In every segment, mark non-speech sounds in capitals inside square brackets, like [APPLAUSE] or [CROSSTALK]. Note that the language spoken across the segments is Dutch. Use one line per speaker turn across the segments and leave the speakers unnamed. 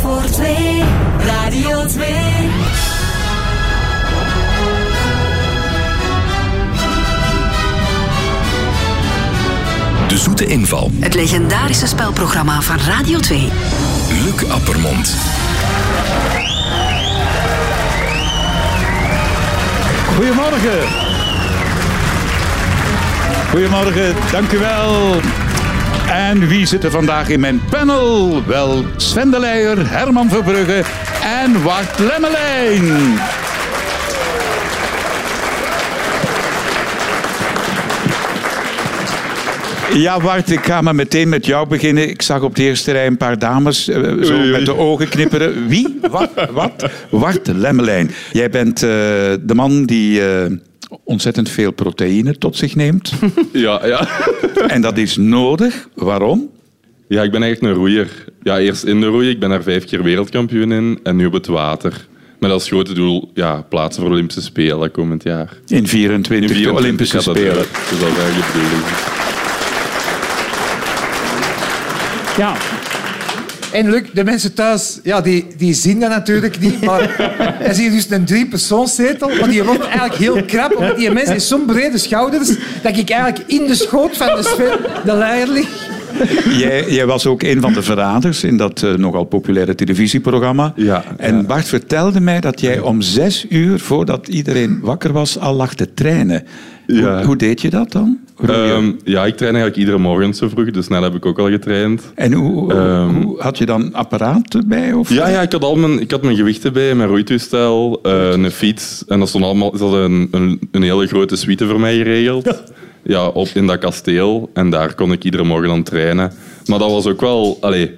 voor twee. Radio 2.
De Zoete Inval.
Het legendarische spelprogramma van Radio 2.
Luc Appermond.
Goedemorgen. Goedemorgen, dank u wel. En wie zit er vandaag in mijn panel? Wel, Sven de Leijer, Herman Verbrugge en Wart Lemmelijn. Ja, Bart, ik ga maar meteen met jou beginnen. Ik zag op de eerste rij een paar dames eh, zo
Oei, oei.
met de ogen knipperen. Wie? Wat? Wat? Wart Lemmelijn. Jij bent eh, de man die eh, ontzettend veel proteïne tot zich neemt. [LAUGHS]
Ja, ja.
en dat is nodig. Waarom?
ja, ik ben eigenlijk een roeier. Ja, eerst in de roeien. Ik ben daar vijf keer wereldkampioen in. En nu op het water. Met als grote doel ja, plaatsen voor Olympische Spelen komend jaar.
In 24,
In 24
Olympische
dat
Spelen.
dat is eigenlijk de bedoeling.
Ja. En Luc, de mensen thuis, ja, die, die zien dat natuurlijk niet, maar dan zie je dus een driepersoonszetel, maar die wordt eigenlijk heel krap, omdat die mens heeft zo'n brede schouders dat ik eigenlijk in de schoot van de, Sven, de leier lig.
Jij, jij was ook een van de verraders in dat eh, nogal populaire televisieprogramma.
Ja,
en
ja.
Bart vertelde mij dat jij om zes uur, voordat iedereen wakker was, al lag te trainen.
Ja.
Hoe, hoe deed je dat dan?
Ehm, ja, ik train eigenlijk iedere morgen zo vroeg. Dus net heb ik ook al getraind.
en hoe,
ehm,
hoe- had je dan apparaat erbij? Of?
Ja, ja ik, had al mijn, ik had mijn gewichten bij, mijn roeitoestel, eh, een fiets. En dat stond allemaal, ze hadden een, een, een hele grote suite voor mij geregeld. Ja, op, in dat kasteel. En daar kon ik iedere morgen aan trainen. Maar dat was ook wel... Allee,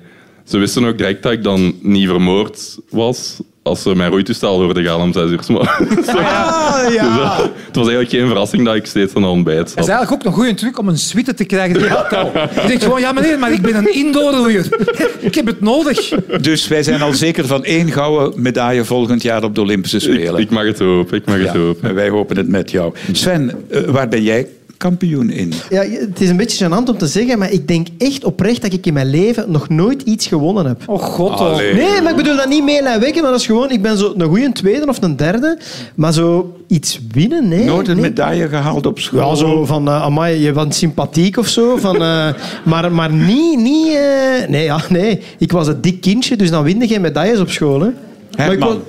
ze wisten ook direct dat ik dan niet vermoord was als ze mijn roeitoestel hoorden gaan om zes uur. 's morgens. [LAUGHS]
Ah, [LAUGHS]
Dus
ja.
dat- het was eigenlijk geen verrassing dat ik steeds aan het ontbijt
Dat
zat.
is eigenlijk ook een goede truc om een suite te krijgen in je hotel. Je denkt gewoon, ja meneer, maar ik ben een indoorroeier. [LAUGHS] Ik heb het nodig.
Dus wij zijn al zeker van één gouden medaille volgend jaar op de Olympische Spelen.
ik mag het hopen, ik mag het
Ja,
hopen.
en wij hopen het met jou. Sven, eh, waar ben jij kampioen in?
Ja, het is een beetje gênant om te zeggen, maar ik denk echt oprecht dat ik in mijn leven nog nooit iets gewonnen heb.
Oh god, oh.
Allee.
Nee, maar ik bedoel dat niet meelijwekken, maar dat is gewoon... Ik ben zo een goede tweede of een derde, maar zo iets winnen, nee.
Nooit een
nee.
medaille gehaald op school?
Ja, zo van, eh amai, je bent sympathiek of zo. Van, eh, [LAUGHS] maar, maar niet... niet eh, nee, ja, nee, ik was een dik kindje, dus dan win je geen medailles op school. Hè. Maar ik
Herman.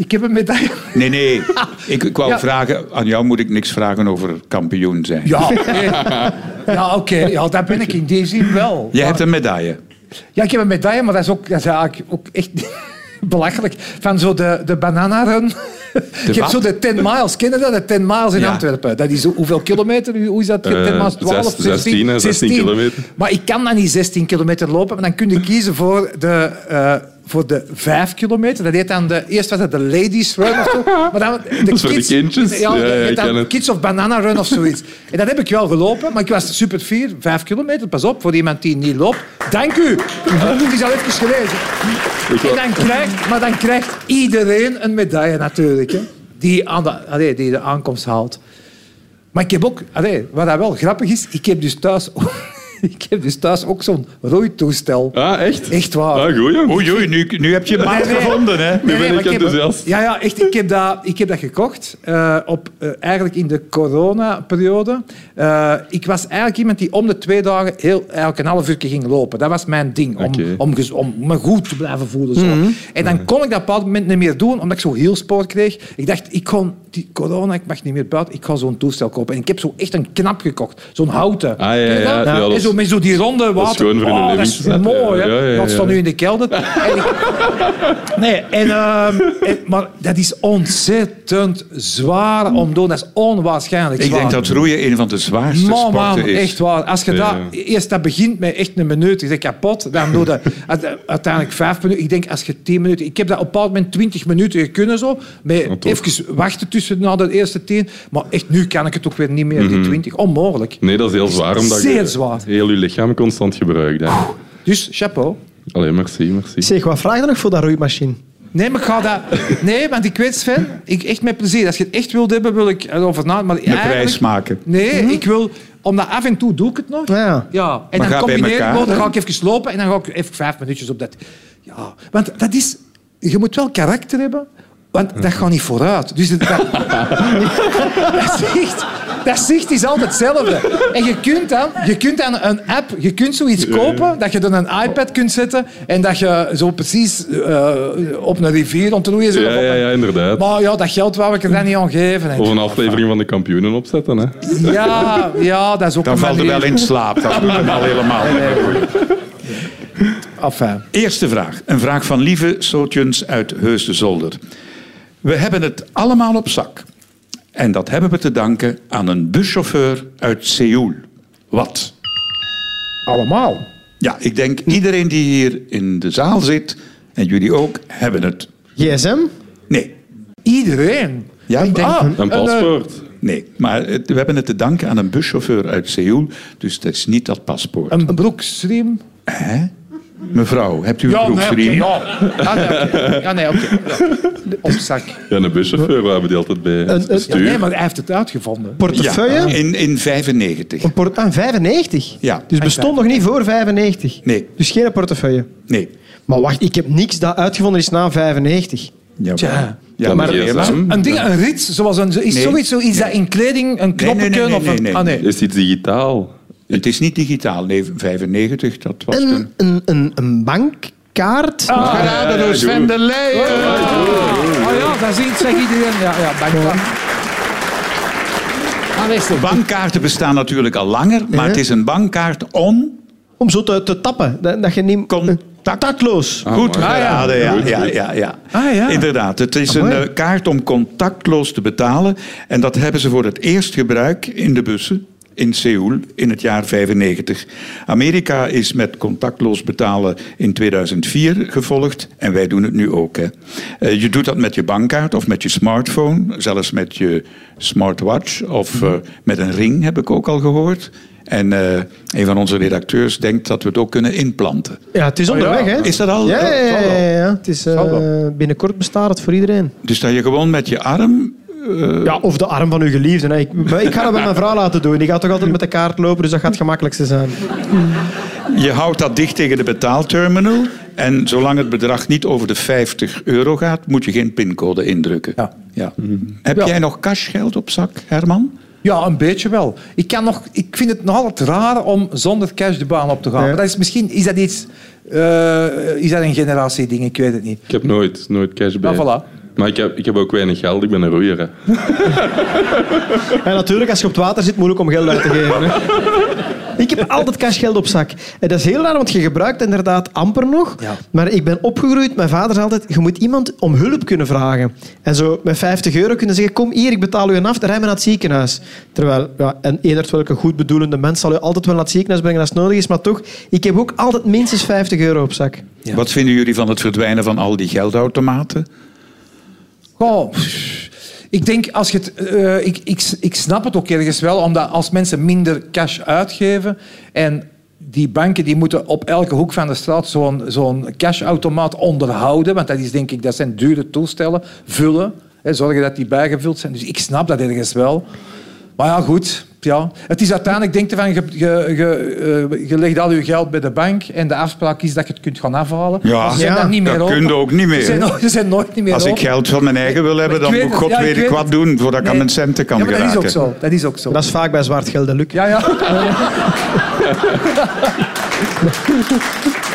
Ik heb een medaille.
Nee, nee. [LAUGHS] Ik, ik wou
Ja.
vragen, aan jou moet ik niks vragen over kampioen zijn.
Ja, [LAUGHS] ja oké. Ja, dat ben ik in die zin wel.
Jij
Maar-
hebt een medaille.
Ja, ik heb een medaille, maar dat is, ook, dat is eigenlijk ook echt [LAUGHS] belachelijk. Van zo de, de bananarun. je hebt
wat?
zo de 10 miles. Ken je dat? De 10 miles in
Ja.
Antwerpen. Dat is hoeveel kilometer? Hoe is dat? 10
Eh,
miles? 12?
zes- 16, hè, 16 kilometer.
Maar ik kan dan niet 16 kilometer lopen. Maar dan kun je kiezen voor de... eh, voor de 5 kilometer. Dat heet dan de, eerst was het de ladies run of zo. [LAUGHS] Maar dan de
is voor de kindjes.
Ja,
Ja, ja,
je
ik
heet dan
ken het.
kids of banana run of zoiets. En dat heb ik wel gelopen. Maar ik was super fier. 5 kilometer, pas op, voor iemand die niet loopt. Dank u. Het is al even gelezen. En dan krijgt, maar dan krijgt iedereen een medaille natuurlijk. Hè, die, aan de, allee, die de aankomst haalt. Maar ik heb ook, allee, wat dat wel grappig is, ik heb dus thuis, [LAUGHS] ik heb dus thuis ook zo'n roeitoestel.
Ah, echt?
Echt waar.
Ah, goed, jong.
Oei, oei, nu, nu heb je maat
Nee, nee.
gevonden, hè?
Nu ben ik
heb-
enthousiast.
ja, ja, echt. Ik heb dat, ik heb dat gekocht eh, op, eh, eigenlijk in de coronaperiode. Eh ik was eigenlijk iemand die om de twee dagen heel, eigenlijk een half uur ging lopen. Dat was mijn ding, om, om, om me goed te blijven voelen. Zo. En dan kon ik dat op een bepaald moment niet meer doen, omdat ik zo heel spoor kreeg. Ik dacht, ik kon die corona, ik mag niet meer buiten, ik ga zo'n toestel kopen. En ik heb zo echt een knap gekocht, zo'n houten.
Ah, ja, ja, ja,
en zo, met zo die ronde water.
gewoon voor in de
Oh, dat is mooi,
ja.
hè?
Ja, ja, ja,
Dat staat nu in de kelder. [LAUGHS] En ik- Nee, en, ehm, en- maar dat is ontzettend zwaar om te doen. Dat is onwaarschijnlijk
Ik
zwaar.
denk dat roeien een van de zwaarste
Man, man,
sporten is.
echt waar. Als je
Ja.
dat, eerst dat begint met echt een minuut, is dat kapot. Dan doe je uite- uiteindelijk vijf minuten. Ik denk als je tien minuten... Ik heb dat op een bepaald moment twintig minuten kunnen zo. Met even wachten tussen na de eerste tien. Maar echt, nu kan ik het ook weer niet meer,
Mhm.
die twintig. Onmogelijk.
Nee, dat is heel zwaar, omdat
Zeer
je
zwaar.
Heel je lichaam constant gebruikt. Hè.
Dus, chapeau.
Allee, merci, merci.
Zeg, wat vraag je nog voor dat roeimachine?
Nee, maar ik ga dat... Nee, want ik weet, Sven, ik, echt met plezier. Als je het echt wilt hebben, wil ik erover na. Maar
Met prijs maken.
Nee, ik wil Omdat af en toe doe ik het nog.
Ja.
Ja, en
Maar
dan combineer ik dan ga ik even lopen en dan ga ik even vijf minuutjes op dat. Ja, want dat is... Je moet wel karakter hebben, want dat gaat niet vooruit. Dus [LAUGHS] dat, [LAUGHS] dat, dat, zicht, dat zicht is altijd hetzelfde. En je kunt dan, je kunt dan een app, je kunt zoiets kopen, dat je dan een iPad kunt zetten en dat je zo precies eh, op een rivier ontroeien zit.
Ja, ja, ja, inderdaad.
Maar ja, dat geld wou ik er dan niet aan geven.
Of een aflevering van de kampioenen opzetten. Hè.
Ja, ja, dat is ook
Dan
een
valt er wel in slaap. Dat doet hem al helemaal.
Enfin.
Eerste vraag. Een vraag van Lieve Sootjens uit Heus de Zolder. We hebben het allemaal op zak. En dat hebben we te danken aan een buschauffeur uit Seoul. Wat?
Allemaal.
Ja, ik denk iedereen die hier in de zaal zit, en jullie ook, hebben het.
GSM?
Nee,
Iedereen.
Ja,
ik denk,
ah,
Een paspoort.
nee. Maar het- we hebben het te danken aan een buschauffeur uit Seoul. Dus dat is niet dat paspoort.
een broekstream.
Hè? Mevrouw, hebt u een
ja. Ah, nee, oké. Ja, nee, oké. [LAUGHS] Ja. Op zak.
Ja, een buschauffeur, we hebben die altijd bij
Ja,
stuur.
nee, maar hij heeft het uitgevonden.
Portefeuille?
Ja, in, in 95.
Een port ah, 95?
Ja.
Dus bestond nog niet voor 95?
Nee.
Dus geen portefeuille?
Nee.
Maar wacht, ik heb niks dat uitgevonden is na 95.
Ja,
Tja.
ja
maar?
Een ding, een rits, zoals een, is
Nee.
zoiets, zoiets dat in kleding, een
nee, nee,
knoppenkeun
nee,
of een...
nee, nee.
Ah, nee.
Is iets digitaal?
Het is niet digitaal. Nee, 95, dat was toen.
Een, een, een, een bankkaart?
Geraden door Sven de Leijen.
Oh ja, dat ziet zeg iedereen. Ja, ja, bankkaart. Ah.
Bankkaarten bestaan natuurlijk al langer, maar het is een bankkaart on
Om zo te, te tappen. Dat, dat je niet... Contactloos.
Goed
mooi.
geraden, ja, ja, ja, ja.
Ah, ja.
Inderdaad, het is
Ah,
een eh, kaart om contactloos te betalen. En dat hebben ze voor het eerst gebruikt in de bussen in Seoul in het jaar 95. Amerika is met contactloos betalen in 2004 gevolgd en wij doen het nu ook. Hè. Eh, je doet dat met je bankkaart of met je smartphone, zelfs met je smartwatch of eh, met een ring heb ik ook al gehoord. En eh, een van onze redacteurs denkt dat we het ook kunnen inplanten.
Ja, het is onderweg, hè?
Is dat al?
Ja, ja, ja, ja, ja. Het is, eh, binnenkort bestaat het voor iedereen.
Dus dat je gewoon met je arm.
Ja, of de arm van uw geliefde. Hè. Ik, maar ik ga dat bij mijn vrouw laten doen. Die gaat toch altijd met de kaart lopen, dus dat gaat het gemakkelijkste zijn.
Je houdt dat dicht tegen de betaalterminal. En zolang het bedrag niet over de 50 euro gaat, moet je geen pincode indrukken.
Ja.
Heb
Ja.
jij nog cashgeld op zak, Herman?
Ja, een beetje wel. Ik, kan nog, ik vind het nog altijd raar om zonder cash de baan op te gaan.
Ja.
Maar dat is misschien is dat iets... eh, is dat een generatieding? Ik weet het niet.
Ik heb nooit, nooit cash bij.
Ah, voilà.
Maar ik heb, ik heb ook weinig geld, ik ben een roeier. Hè. [LAUGHS]
En natuurlijk, als je op het water zit, moeilijk om geld uit te geven. Hè. [LAUGHS] Ik heb altijd cashgeld op zak. En dat is heel raar, want je gebruikt inderdaad amper nog.
Ja.
Maar ik ben opgegroeid, mijn vader zei altijd, je moet iemand om hulp kunnen vragen. En zo met 50 euro kunnen zeggen, kom hier, ik betaal u een af, dan rij maar naar het ziekenhuis. Terwijl, ja, en eendert welke goedbedoelende mens zal u altijd wel naar het ziekenhuis brengen als het nodig is, maar toch, ik heb ook altijd minstens 50 euro op zak.
Wat vinden jullie van het verdwijnen van al die geldautomaten?
Goh, ik denk, als je het, eh, ik, ik, ik snap het ook ergens wel, omdat als mensen minder cash uitgeven en die banken die moeten op elke hoek van de straat zo'n zo'n cashautomaat onderhouden, want dat, is, denk ik, dat zijn dure toestellen, vullen, hè, zorgen dat die bijgevuld zijn. Dus ik snap dat ergens wel. Maar ja, goed. Ja. Het is uiteindelijk, denk je van, je, je, je, eh, je legt al je geld bij de bank en de afspraak is dat je het kunt gaan afhalen.
Ja,
ze zijn
ja,
dan niet meer
dat kun je ook niet meer,
Ze zijn, ze zijn nooit niet meer
Als ik geld van mijn eigen wil hebben, dan moet God
ja, ik
weet ik wat
het.
doen voordat ik aan mijn centen kan
ja, maar dat is
geraken.
ook zo. Dat is ook zo.
Dat is vaak bij zwart geld, Luc.
Ja, ja. [LAUGHS]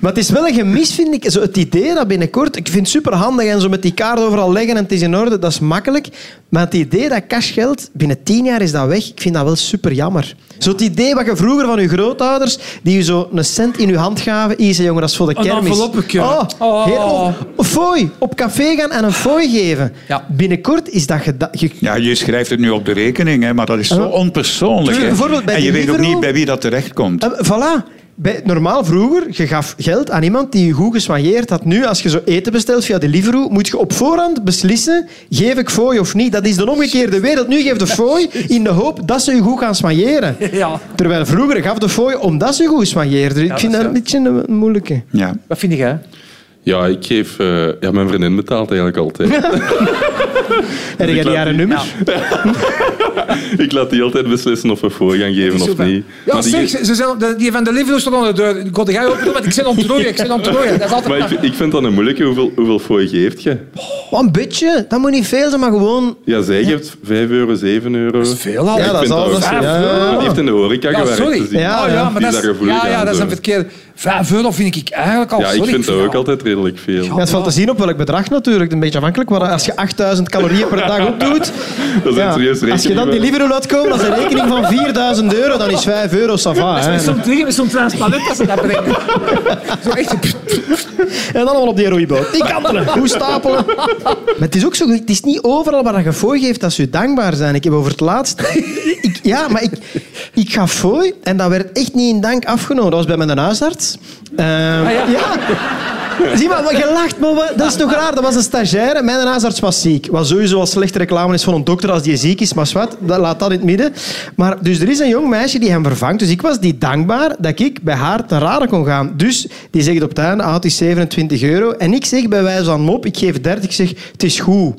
Maar het is wel een gemis, vind ik. Zo het idee dat binnenkort... Ik vind het super handig en zo met die kaart overal leggen en het is in orde, dat is makkelijk. Maar het idee dat cashgeld, binnen tien jaar is dat weg, ik vind dat wel super jammer. Zo het idee wat je vroeger van je grootouders, die je zo een cent in je hand gaven, hier jongen, dat is voor de
Een
kermis.
enveloppetje.
Oh,
Oh.
heel- fooi, op café gaan en een fooi geven.
Ja.
Binnenkort is dat... geda- je-
Ja, je schrijft het nu op de rekening, hè, maar dat is zo onpersoonlijk. Hè. En je weet ook niet bij wie dat terechtkomt.
Eh, voilà. Bij, normaal vroeger, je gaf geld aan iemand die je goed geswanjeerd had. Nu, als je zo eten bestelt via Deliveroo, moet je op voorhand beslissen, geef ik fooi of niet. Dat is de omgekeerde wereld. Nu geef de fooi in de hoop dat ze je goed gaan soigneren. [LAUGHS]
Ja.
Terwijl vroeger gaf de fooi omdat ze je goed soigneerden. Ik
dat
vind
is
dat een beetje een, een moeilijke.
Ja.
Wat vind jij?
Ja, ik geef... eh, ja, mijn vriendin betaalt eigenlijk altijd. [LAUGHS]
Heb jij die jaren nummers? [LAUGHS]
ik laat die altijd beslissen of we voor gaan geven of niet.
Ja,
Maar die-
zeg, ze, ze zijn, die van de Livelo stond onder de deur. God, jij open doen, want ik zit ontrooien, ik zit ontrooien. Dat is altijd...
Maar ik, ik vind dat een moeilijke. Hoeveel, hoeveel fooi geeft je?
Oh, een beetje. Dat moet niet veel zijn, maar gewoon...
Ja, zij geeft 5 euro, 7 euro. Dat is
veel al.
Ja, dat is al...
ook-. Die heeft in de horeca
Ja,
gewerkt.
sorry.
dus die-
Ja,
oh, ja,
ja.
maar dat
is
ja, ja, dat is een verkeerde... Vijf euro vind ik eigenlijk al
Ja, ik vind dat ook altijd redelijk veel.
Ja, het valt te zien op welk bedrag natuurlijk. Een beetje afhankelijk. Maar als je 8000 calorieën per dag opdoet... [LAUGHS]
Dat is een serieus
als je dan
rekening,
die liever laat komen, dat is een rekening van 4000 euro. Dan is 5 euro sava.
Dat is met zo'n transparant als ze dat brengen. [LAUGHS] Zo echt...
En dan allemaal op die roeiboot. Die kantelen. Hoe stapelen. Maar het is ook zo... Het is niet overal waar je fooi geeft dat ze je dankbaar zijn. Ik heb over het laatst... Ik, ja, maar ik, ik ga fooi en dat werd echt niet in dank afgenomen. Dat was bij mijn huisarts. Ehm,
ja?
ja. [LAUGHS] Zie maar, je lacht, maar wat- dat is toch raar? Dat was een stagiaire. Mijn huisarts was ziek. Wat sowieso al slechte reclame is van een dokter als die ziek is, maar wat, dat, laat dat in het midden. Maar dus er is een jong meisje die hem vervangt. Dus ik was die dankbaar dat ik bij haar ten rade kon gaan. Dus die zegt op het einde, ah, het is 27 euro. En ik zeg bij wijze van mop, ik geef 30, ik zeg, het is goed.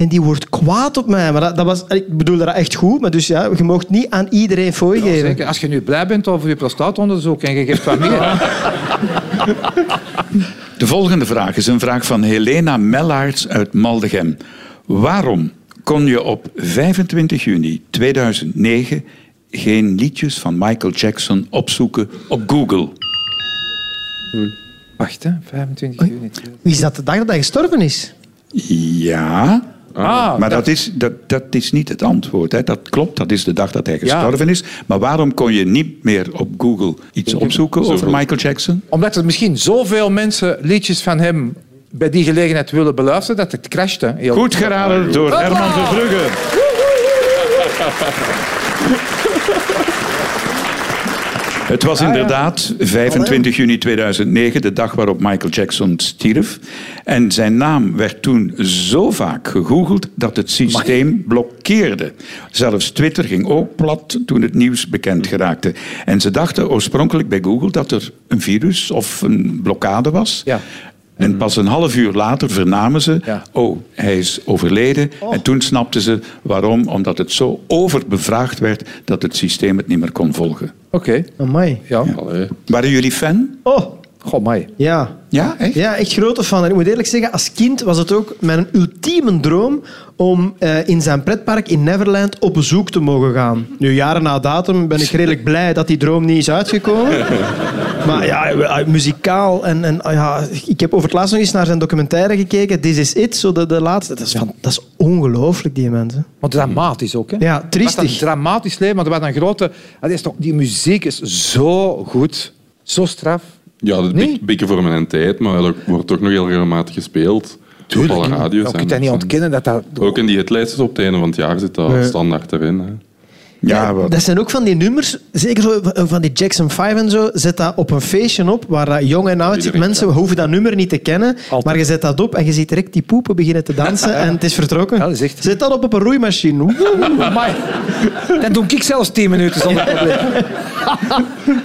En die wordt kwaad op mij. Maar dat, dat was, ik bedoel dat echt goed, maar dus ja, je mag niet aan iedereen fooi geven.
Zeker. Als je nu blij bent over je prostaatonderzoek en je geeft wat meer... [LAUGHS]
De volgende vraag is een vraag van Helena Mellaerts uit Maldegem. Waarom kon je op 25 juni 2009 geen liedjes van Michael Jackson opzoeken op Google?
Wacht, hè. 25 juni.
Wie is dat de dag dat hij gestorven is?
Ja,
Ah,
maar dat is, dat, dat is niet het antwoord. Hè. Dat klopt, dat is de dag dat hij gestorven is. Maar waarom kon je niet meer op Google iets opzoeken over. Michael Jackson?
Omdat er misschien zoveel mensen liedjes van hem bij die gelegenheid willen beluisteren, dat het crashte. Heel-
Goed geraden door Herman Verbrugge. Het was inderdaad 25 juni 2009, de dag waarop Michael Jackson stierf. En zijn naam werd toen zo vaak gegoogeld dat het systeem blokkeerde. Zelfs Twitter ging ook plat toen het nieuws bekend geraakte. En ze dachten oorspronkelijk bij Google dat er een virus of een blokkade was.
Ja.
En pas een half uur later vernamen ze,
Ja.
oh, hij is overleden. En toen snapten ze waarom, omdat het zo overbevraagd werd dat het systeem het niet meer kon volgen.
Oké.
Amai.
Ja.
Allee.
Waren jullie fan?
Oh,
Goh, mij.
ja.
Ja, echt?
Ja, echt grote fan. En ik moet eerlijk zeggen, als kind was het ook mijn ultieme droom om eh, in zijn pretpark in Neverland op bezoek te mogen gaan. Nu, jaren na datum ben ik redelijk blij dat die droom niet is uitgekomen. [LAUGHS] maar ja, eh, muzikaal en, en ah, ja, ik heb over het laatst nog eens naar zijn documentaire gekeken. This is it, zo de, de laatste. Dat is, van, dat is ongelooflijk, die mensen.
Maar dramatisch ook, hè?
Ja,
Het was
triestig.
een dramatisch leven, maar er was een grote... Dat is toch, die muziek is zo goed, zo straf.
Ja, dat is
Nee?
een beetje voor mijn tijd, maar dat wordt ook nog heel regelmatig gespeeld. op alle radio's.
Je kunt dat niet ontkennen dat dat...
Ook in die hitlijstjes op het einde van het jaar zit dat
Nee.
standaard erin. Hè.
Ja, wat-
Dat zijn ook van die nummers, zeker zo van die Jackson 5 en zo, zet dat op een feestje op waar dat jong en oud
Iedereen
mensen hoeven dat nummer niet te kennen,
Altijd.
maar je zet dat op en je ziet direct die poepen beginnen te dansen en het is vertrokken.
Ja, dat is echt-
Zet dat op op een roeimachine.
Amai. Dan doe ik zelfs 10 minuten zonder probleem.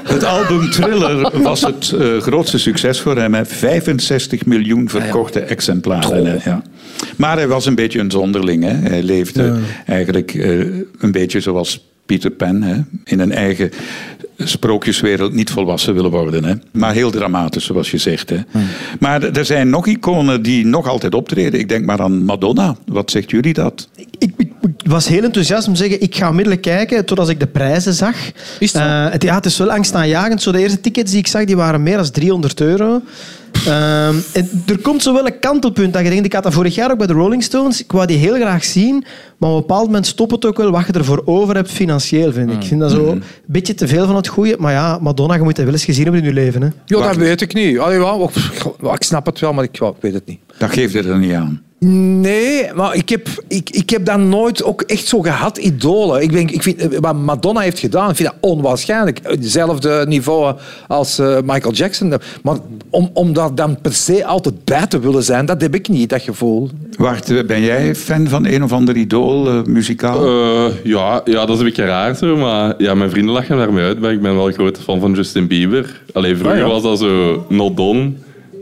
Het album Thriller was het eh, grootste succes voor hem. Hè. 65 miljoen verkochte exemplaren. hè, Ja. Maar hij was een beetje een zonderling. Hè. Hij leefde eigenlijk eh, een beetje zoals Peter Pan. Hè. In een eigen sprookjeswereld niet volwassen willen worden. Hè. Maar heel dramatisch, zoals je zegt. Hè. Maar er zijn nog iconen die nog altijd optreden. Ik denk maar aan Madonna. Wat zegt jullie dat?
Ik, ik, ik was heel enthousiast om te zeggen, ik ga onmiddellijk kijken totdat ik de prijzen zag.
Is het zo?
Eh, het, ja, het is wel angstaanjagend. Zo de eerste tickets die ik zag, die waren meer dan 300 euro. Ehm, en er komt zo wel een kantelpunt dat je denkt, ik had dat vorig jaar ook bij de Rolling Stones. Ik wou die heel graag zien, maar op een bepaald moment stopt het ook wel wat je ervoor over hebt financieel, vind ik. Ik vind dat zo een beetje te veel van het goede. Maar ja, Madonna, je moet dat wel eens gezien hebben in je leven. Hè.
Ja, dat weet ik niet. Allee, ja, ik snap het wel, maar ik, ja, ik weet het niet.
Dat geeft er niet aan.
Nee, maar ik heb, ik, ik heb dat nooit ook echt zo gehad, idolen. Ik, denk, ik vind, eh, wat Madonna heeft gedaan, ik vind dat onwaarschijnlijk. Hetzelfde niveau als eh, Michael Jackson. Maar om, om daar dan per se altijd bij te willen zijn, dat heb ik niet, dat gevoel.
Wacht, ben jij fan van een of ander idool, eh, muzikaal?
Eh, ja, ja, dat is een beetje raar zo, maar ja, mijn vrienden lachen daarmee uit. Maar ik ben wel een grote fan van Justin Bieber. Alleen vroeger
Ah, ja.
was dat zo Not Done.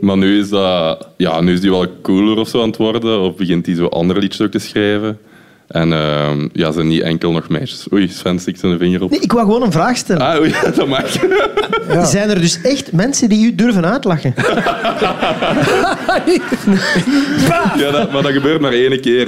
Maar nu is, dat, ja, nu is die wel cooler of zo aan het worden. Of begint hij zo andere liedjes ook te schrijven. En ehm, ja, zijn niet enkel nog meisjes. Oei, Sven stikt zijn vinger op.
Nee, ik wou gewoon een vraag stellen.
Ah, oei, [LAUGHS] dat mag. [LAUGHS]
Zijn er dus echt mensen die u durven uitlachen? [LAUGHS]
Ja, dat, maar dat gebeurt maar één keer.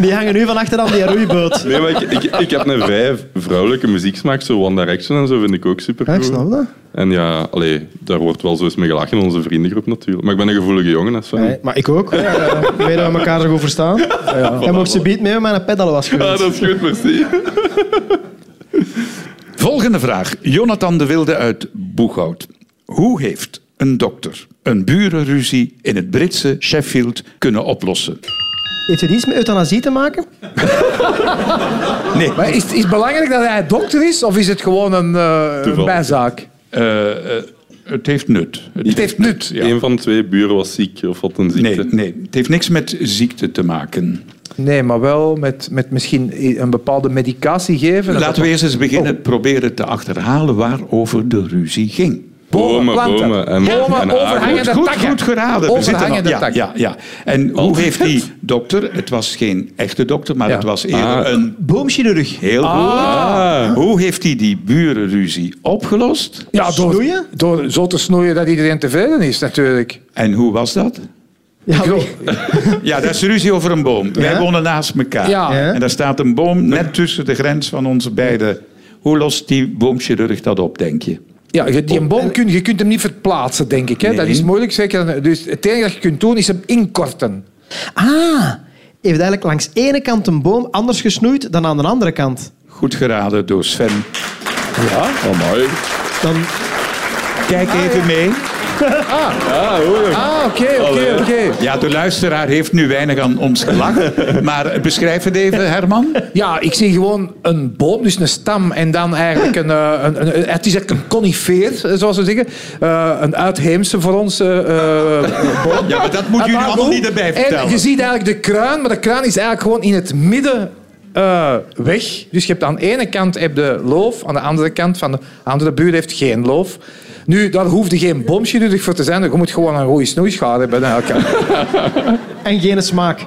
Die hangen nu van achter aan die roeiboot.
Nee, maar ik, ik, ik heb een vrij vrouwelijke muzieksmaak. Zo One Direction en zo vind ik ook super
Ja, ik snap dat.
En ja, allee, daar wordt wel zo eens mee gelachen in onze vriendengroep natuurlijk. Maar ik ben een gevoelige jongen, hè, Sven.
Nee, maar ik ook. Ja, ja. Weet dat we elkaar zo goed verstaan. Hij mocht ze beat mee met mijn pedal was
Ah,
geweest.
dat is goed, merci. [LAUGHS]
Volgende vraag. Jonathan de Wilde uit Boeghout. Hoe heeft een dokter een burenruzie in het Britse Sheffield kunnen oplossen?
Heeft het iets met euthanasie te maken? [LAUGHS]
Nee,
Maar is, is het belangrijk dat hij dokter is, of is het gewoon een, eh, een bijzaak?
Eh, eh, het heeft nut.
Het heeft nut.
Ja.
Een van de twee buren was ziek of had een ziekte.
Nee, nee, het heeft niks met ziekte te maken.
Nee, maar wel met, met misschien een bepaalde medicatie geven.
Laten we eerst eens beginnen proberen te achterhalen waarover de ruzie ging.
Bomen,
planten.
bomen en,
Bomen,
en
overhangende.
Goed,
takken.
goed geraden. Nog-
Overhangende
ja,
takken.
ja, ja. En hoe heeft die dokter, het was geen echte dokter, maar
Ja.
het was eerder
Ah.
een
Boomchirurg.
heel goed.
Ah.
Hoe heeft hij die burenruzie opgelost?
Ja, door,
Snoeien?
door zo te snoeien dat iedereen tevreden is, natuurlijk.
En hoe was dat?
Ja, [LAUGHS]
Ja, dat is ruzie over een boom. Wij wonen naast elkaar.
Ja.
Ja.
En daar staat een boom net tussen de grens van onze beide. Hoe lost die boomchirurg dat op, denk je?
Ja, je- die een boom kun, je kunt hem niet verplaatsen, denk ik. Hè? Dat is moeilijk. Zeker. Dus het enige dat je kunt doen, is hem inkorten.
Ah, heeft eigenlijk langs ene kant een boom anders gesnoeid dan aan de andere kant.
Goed geraden door Sven.
Ja, amai.
Dan,
Kijk even mee.
Ah.
Ah, oké, oké, oké.
Ja, de luisteraar heeft nu weinig aan ons gelachen. [LAUGHS] Maar beschrijf het even, Herman.
Ja, ik zie gewoon een boom, dus een stam en dan eigenlijk een... eh, een, een, het is eigenlijk een conifeer, eh, zoals we zeggen. Eh, een uitheemse voor ons boom.
Ja, maar dat moet
En
jullie allemaal niet erbij
En
vertellen.
je ziet eigenlijk de kruin, maar de kruin is eigenlijk gewoon in het midden eh, weg. Dus je hebt aan de ene kant heb de loof, aan de andere kant van de andere buur heeft geen loof. Nu, daar hoeft er geen boomchirurg voor te zijn. Je moet gewoon een goede snoeischaar hebben. [LAUGHS]
en geen smaak.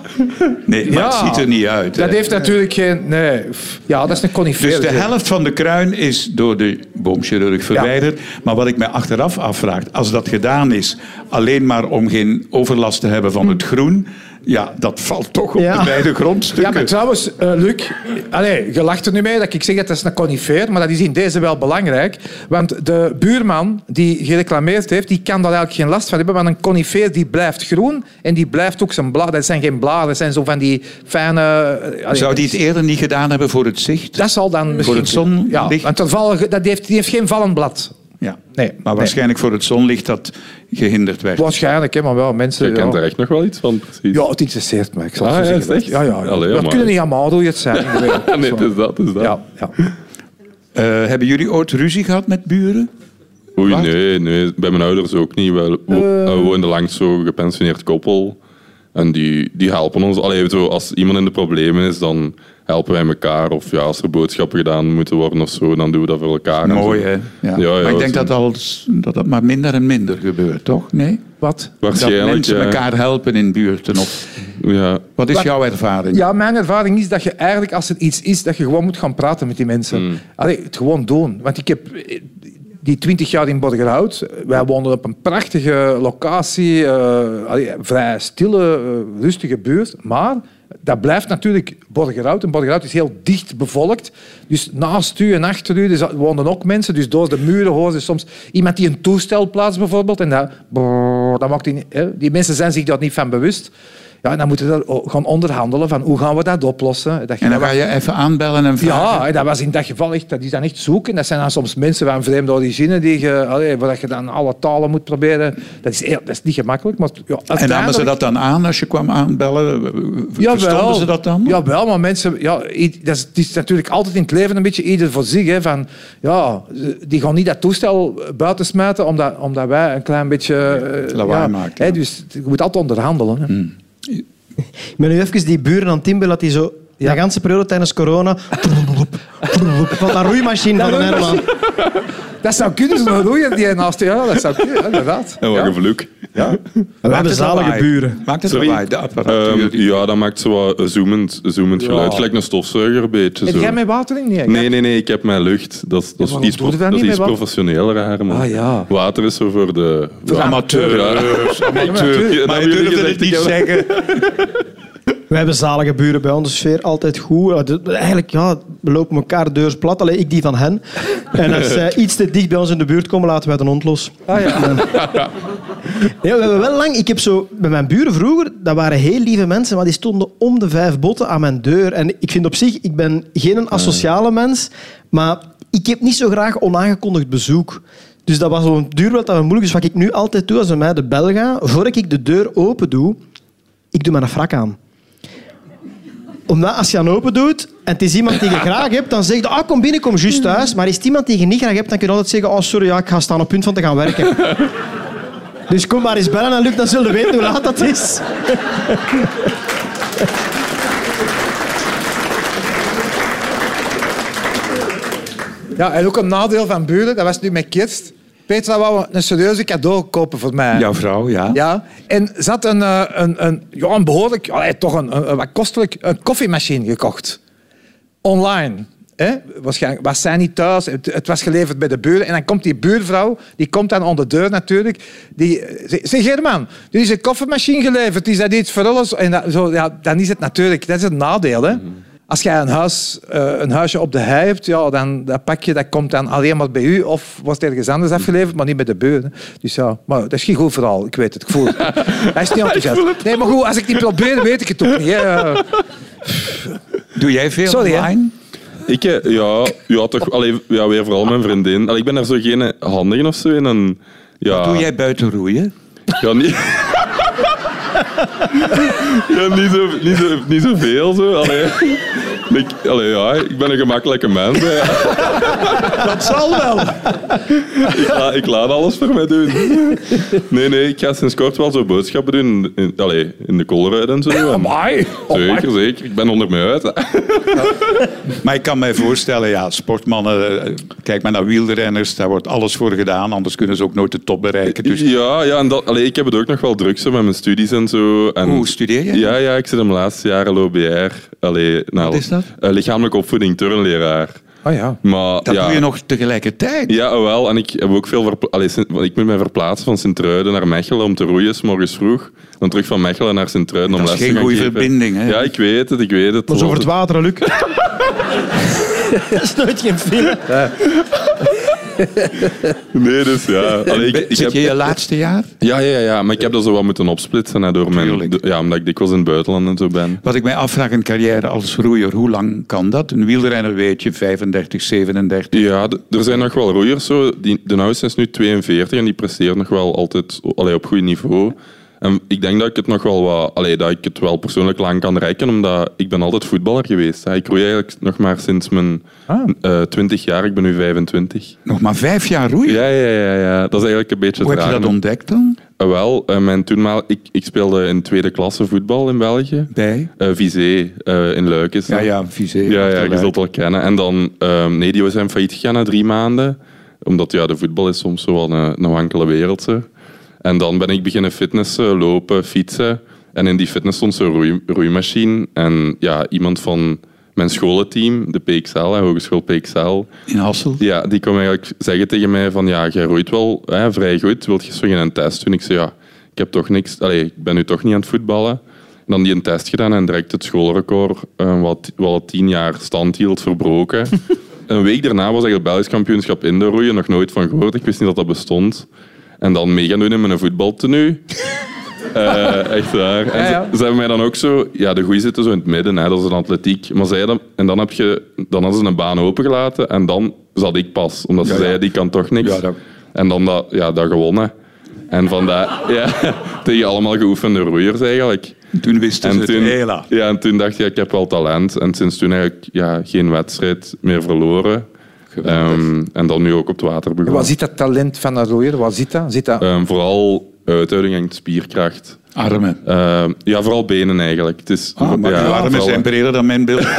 Nee, maar het
Ja.
ziet er niet uit. hè.
Dat heeft natuurlijk geen... Nee, ja, dat is een conifeer.
Dus de helft van de kruin is door de boomchirurg verwijderd. Maar wat ik mij achteraf afvraag, als dat gedaan is alleen maar om geen overlast te hebben van het groen, ja, dat valt toch op
Ja.
de beide
Ja,
grondstukken.
maar trouwens, eh, Luc, allee, je lacht er nu mee dat ik zeg dat dat is een conifeer, maar dat is in deze wel belangrijk. Want de buurman die gereclameerd heeft, die kan daar eigenlijk geen last van hebben, want een conifeer die blijft groen en die blijft ook zijn bladeren. Dat zijn geen bladeren, dat zijn zo van die fijne... eh, allee,
Zou die het eerder niet gedaan hebben voor het zicht?
Dat zal dan misschien...
het zonlicht?
Ja, want vallen- dat heeft, die heeft geen vallend blad.
Ja.
Nee,
Maar waarschijnlijk voor het zonlicht dat gehinderd werd.
Waarschijnlijk, hè, maar wel mensen...
Je kent
ja.
er echt nog wel iets van, precies.
Ja, het interesseert me. Ik zal het
Ah, ja,
zeggen.
echt?
Ja, ja. ja.
Allee,
dat
maar-
kunnen niet allemaal hoe je het zijn. [LAUGHS]
nee, het is dat, het is dat.
Ja, ja.
Eh, hebben jullie ooit ruzie gehad met buren?
Oei, nee, nee, bij mijn ouders ook niet. We, wo-
Eh.
we woonden langs zo'n gepensioneerd koppel. En die, die helpen ons. Allee, zo, als iemand in de problemen is, dan helpen wij elkaar. Of ja, als er boodschappen gedaan moeten worden of zo, dan doen we dat voor elkaar. en
Mooi, hè? Ja.
Ja, ja,
maar ik denk dat, als, dat dat maar minder en minder gebeurt, toch? Nee?
Wat?
Dat
Waarschijnlijk,
mensen
ja.
elkaar helpen in buurten. Of,
Ja.
wat is jouw ervaring?
Ja, mijn ervaring is dat je eigenlijk, als er iets is, dat je gewoon moet gaan praten met die mensen. Allee, het gewoon doen. Want ik heb eh, die twintig jaar in Borgerhout, wij woonden op een prachtige locatie, eh, allee, vrij stille, eh, rustige buurt, maar dat blijft natuurlijk Borgerhout. En Borgerhout is heel dicht bevolkt. Dus naast u en achter u dus woonden ook mensen. Dus door de muren horen ze soms iemand die een toestel plaatst bijvoorbeeld. En dat, dat maakt die, die mensen zijn zich daar niet van bewust. Ja, en dan moeten we gaan onderhandelen van hoe gaan we dat oplossen. Dat
En dan ga je even aanbellen en vragen.
ja, dat was in dat geval echt, dat is dan echt zoeken. Dat zijn dan soms mensen van vreemde origine, die je, allee, waar je dan alle talen moet proberen. Dat is, dat is niet gemakkelijk. Maar, ja,
En namen ze dat dan aan als je kwam aanbellen? Verstonden ze dat dan?
Ja, wel, maar mensen... Ja, dat is, het is natuurlijk altijd in het leven een beetje ieder voor zich. Hè, van, ja, die gaan niet dat toestel buiten smijten omdat, omdat wij een klein beetje... eh,
Lawaai
ja,
maken,
Hè, dus je moet altijd onderhandelen. Hè.
Ik ben nu even die buren aan Timber dat die zo... De hele periode tijdens corona... Van dat roeimachine van een Herman.
Dat zou kunnen, zo'n roeier die naast je... Ja, dat zou kunnen, ja, inderdaad.
En wat
Ja.
een vloek.
Ja.
We hebben zalige buren.
Maakt het lawaai, de apparatuur? Die-
ja, dat maakt zo wat een zoemend, een zoemend geluid. Gelijk een stofzuiger een beetje.
Heb
Zo.
jij met water in? Nee,
Nee, nee, nee, ik heb mijn lucht. Dat is, dat is iets,
dat
dat
niet
is iets
wat?
professioneler, Herman.
Ah, ja.
Water is zo voor de...
Voor de amateur.
Ja.
amateur.
Ja,
maar je
gezegd,
het niet zeggen.
We hebben zalige buren bij ons, de sfeer altijd goed. Eigenlijk, ja, we lopen elkaar deurs plat. Alleen ik die van hen. En als zij [LAUGHS] iets te dicht bij ons in de buurt komen, laten wij de hond los.
Ah, ja.
Ja, we hebben wel lang... Ik heb zo... Met mijn buren vroeger, dat waren heel lieve mensen, maar die stonden om de vijf botten aan mijn deur. En ik vind op zich, ik ben geen asociale mens, maar ik heb niet zo graag onaangekondigd bezoek. Dus dat was een duur wat dat moeilijk is. Wat ik nu altijd doe als bij mij de bel gaan, voordat ik de deur open doe, ik doe mijn frak aan omdat als je aan open doet en het is iemand die je [LAUGHS] graag hebt, dan zeg je, ah, kom binnen, kom juist thuis. Maar is het iemand die je niet graag hebt, dan kun je altijd zeggen, oh, sorry, ja, ik ga staan op punt van te gaan werken. [LAUGHS] dus kom maar eens bellen en Luc, dan zullen we weten hoe laat dat is.
ja, en ook een nadeel van buren, dat was nu met kerst. Petra wou een serieuze cadeau kopen voor mij.
Jouw vrouw, ja.
Ja, en ze had een, eh, een, een, ja, een behoorlijk, allee, toch een, wat kostelijk een koffiemachine gekocht. Online. Hè? Waarschijnlijk was zij niet thuis, het, het was geleverd bij de buren. En dan komt die buurvrouw, die komt dan onder de deur natuurlijk. Die eh, zegt, zeg German, er is een koffiemachine geleverd, is dat iets voor alles? En dat, zo, ja, dan is het natuurlijk, dat is het nadeel. Hè? Als jij een, huis, eh, een huisje op de hei hebt, ja, dan dat pakje dat komt dan alleen maar bij u of wordt ergens anders afgeleverd, maar niet bij de buren. Dus ja, maar dat is geen goed verhaal, ik weet het, ik voel het. [LAUGHS] Hij is niet enthousiast. Nee, maar goed, als ik niet probeer, weet ik het ook niet. hè. [LAUGHS]
Doe jij veel
Sorry, hè?
online?
Ik, eh, ja, ja, toch, allee, ja, weer vooral mijn vriendin. Allee, ik ben daar zo geen handige of zo in. En, ja,
Doe jij buiten roeien?
Ja, niet... ja, niet, zo, niet, zo, niet zoveel, zo. Allee. Ik, allee, ja, ik ben een gemakkelijke mens. [LAUGHS]
Dat zal wel.
Ik, la- ik laat alles voor mij doen. Nee, nee, ik ga sinds kort wel zo boodschappen doen. In, allee, in de Colruyt en zo. En-
Amai.
Zeker, zeker. Ik ben onder mij uit.
Maar ik kan mij voorstellen, ja, sportmannen, eh, kijk maar naar wielrenners, daar wordt alles voor gedaan, anders kunnen ze ook nooit de top bereiken. Dus
Ja, ja en dat, allee, ik heb het ook nog wel druk zo met mijn studies en zo. En,
hoe studeer je?
Ja, ja, ik zit in mijn laatste jaren LOBR. Allee, nou,
Wat is dat?
Eh, lichamelijke opvoeding, turnleraar.
Oh ja.
Maar,
Dat
ja,
doe je nog tegelijkertijd.
Ja, wel. En ik heb ook veel verpla- Allee, Sint- want ik moet mij verplaatsen van Sint-Truiden naar Mechelen om te roeien, 's morgens vroeg. Dan terug van Mechelen naar Sint-Truiden om
Dat is
les te
geen
gaan
goede
geven.
verbinding, hè?
Ja, ik weet het, ik weet het.
Dat is over het water, Luc. [LAUGHS] dat is nooit geen file.
Nee, dus ja. Allee, ik, ik
Zit
heb...
je je laatste jaar?
ja, ja, ja, maar ik heb dat zo wat moeten opsplitsen hè, door mijn... Ja, omdat ik dikwijls in het buitenland en zo ben.
Wat ik mij afvraag, een carrière als roeier, hoe lang kan dat? Een wielrenner weet je, 35, 37.
Ja, er zijn nog wel roeiers. Zo. Die, de oudste is nu 42 en die presteert nog wel altijd allee, op goed niveau. En ik denk dat ik het nog wel wat, allee, dat ik het wel persoonlijk lang kan reiken, omdat ik ben altijd voetballer geweest. hè. Ik roei eigenlijk nog maar sinds mijn
Ah.
eh 20 jaar. Ik ben nu 25.
Nog maar vijf jaar roeien?
Ja, ja, ja, ja. Dat is eigenlijk een beetje
Hoe heb je dat ontdekt dan?
Eh, wel, eh, mijn toenmaal, ik, ik speelde in tweede klasse voetbal in België.
Bij?
Eh Vizé eh, in Luik is
Ja,
dat.
ja, Vizé.
Ja, ja, je zult wel kennen. En dan, ehm, nee, die zijn failliet gegaan na drie maanden. Omdat ja, de voetbal is soms zo wel een, een wankele wereld. zo. En dan ben ik beginnen fitnessen, lopen, fietsen. En in die fitness stond zo'n roei, roeimachine. En ja, iemand van mijn scholenteam, de PXL, hè, Hogeschool PXL,
In Hassel?
ja, die kwam eigenlijk zeggen tegen mij van ja, jij roeit wel hè, vrij goed. Wilt je zo geen test doen? Ik zei ja, ik heb toch niks... Ik ben nu toch niet aan het voetballen. En dan die een test gedaan en direct het schoolrecord, eh, wat, wat al tien jaar stand hield, verbroken. [LAUGHS] een week daarna was eigenlijk het Belgisch kampioenschap indoorroeien, nog nooit van gehoord. Ik wist niet dat dat bestond. En dan mee gaan doen in mijn voetbaltenue. [LAUGHS] Eh, echt waar. En
Ja, ja.
Ze, ze hebben mij dan ook zo... Ja, de goeie zitten zo in het midden, hè, dat is een atletiek. Maar zij dan, en dan, heb je, dan hadden ze een baan opengelaten en dan zat ik pas. Omdat ze
Ja, ja.
zeiden, die kan toch niks.
Ja, dat-
En dan dat, ja, dat gewonnen. En van dat, [LAUGHS] ja, tegen allemaal geoefende roeiers eigenlijk.
Toen wisten ze het. Hela.
ja, en toen dacht je, ik heb wel talent. En sinds toen eigenlijk ja, geen wedstrijd meer verloren. Ehm, en dan nu ook op het water
En
begonnen.
Waar zit dat talent van roeier? Waar zit dat? Zit dat?
Ehm, vooral uithouding en spierkracht.
Armen.
Eh, ja, vooral benen eigenlijk. Het is,
Ah, maar
ja,
uw armen
vooral-
zijn breder dan mijn beeld. [LAUGHS]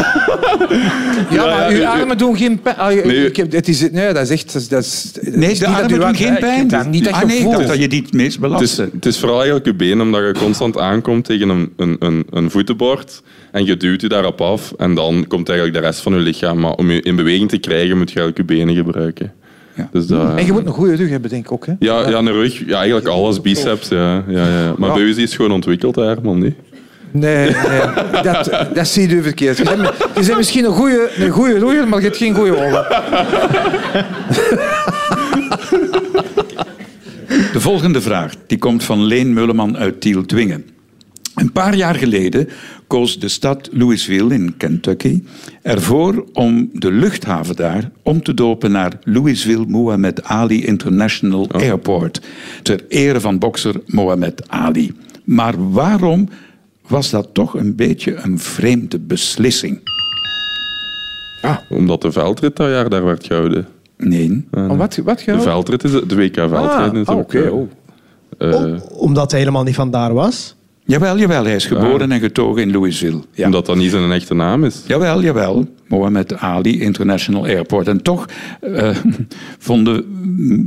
Ja, maar uw armen doen geen pijn. Ah, je-
Nee.
ik heb, het is, nee, dat is echt... Dat is, dat dat
Nee, de
dat
armen doen geen pijn.
Dat, niet dat
ah,
je
nee, ik
voelt.
dacht dat je die het meest
Het is,
belastte.
het is vooral eigenlijk je been, omdat je constant aankomt tegen een, een, een, een voetenbord en je duwt je daarop af en dan komt eigenlijk de rest van je lichaam. Maar om je in beweging te krijgen moet je eigenlijk je benen gebruiken.
Ja.
Dus dat,
En je moet een goede rug hebben, denk ik ook. Hè?
ja, ja, een rug, ja, eigenlijk alles, biceps. Ja, ja, ja. Maar
Ja.
bij u is gewoon ontwikkeld, hè, Herman, niet?
Nee, nee dat, dat zie je verkeerd. Je bent, je bent misschien een goede, een goede roeier, maar je hebt geen goede ogen.
De volgende vraag die komt van Leen Mulleman uit Tiel-Dwingen. Een paar jaar geleden koos de stad Louisville in Kentucky ervoor om de luchthaven daar om te dopen naar Louisville Muhammad Ali International Airport. Ter ere van bokser Muhammad Ali. Maar waarom was dat toch een beetje een vreemde beslissing?
Omdat de veldrit dat jaar daar werd gehouden.
Nee.
Maar wat, wat
De
gaat?
veldrit is de de WK veldrit.
Ah,
is
ah,
ook,
oké.
eh,
oh.
Om- omdat hij helemaal niet van daar was.
Jawel, jawel, hij is geboren en getogen in Louisville. Ja.
Omdat dat niet zijn echte naam is.
Jawel, jawel. Mohammed Ali International Airport. En toch eh, [LAUGHS] vonden...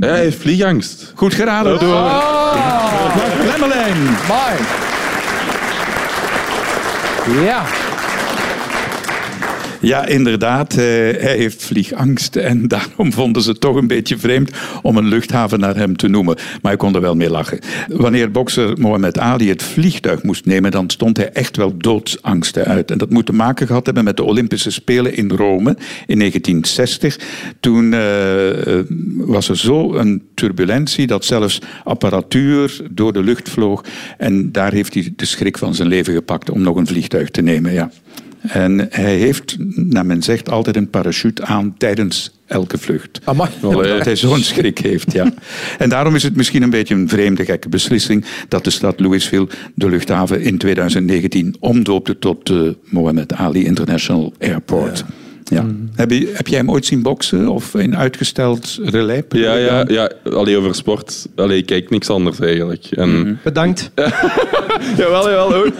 Hij heeft vliegangst.
Goed geraden door
Ah,
Mark Lemmelijn.
mooi. Ja.
Ja, inderdaad. eh, hij heeft vliegangst. En [LAUGHS] daarom vonden ze het toch een beetje vreemd om een luchthaven naar hem te noemen. Maar hij kon er wel mee lachen. Wanneer bokser Mohammed Ali het vliegtuig moest nemen, dan stond hij echt wel doodsangsten uit. En dat moet te maken gehad hebben met de Olympische Spelen in Rome in 1960. Toen eh, eh, was er zo een turbulentie dat zelfs apparatuur door de lucht vloog. En daar heeft hij de schrik van zijn leven gepakt om nog een vliegtuig te nemen. Ja. En hij heeft, naar men zegt, altijd een parachute aan tijdens elke vlucht. Omdat hij zo'n schrik heeft, ja. En daarom is het misschien een beetje een vreemde, gekke beslissing dat de stad Louisville de luchthaven in 2019 omdoopte tot de Mohammed Ali International Airport. Ja. Heb, je, heb jij hem ooit zien boksen of in uitgesteld relais?
Ja, ja, ja. Allee, over sport. Allee, ik kijk niks anders eigenlijk. En,
Bedankt. [LAUGHS]
Jawel, jawel, ook.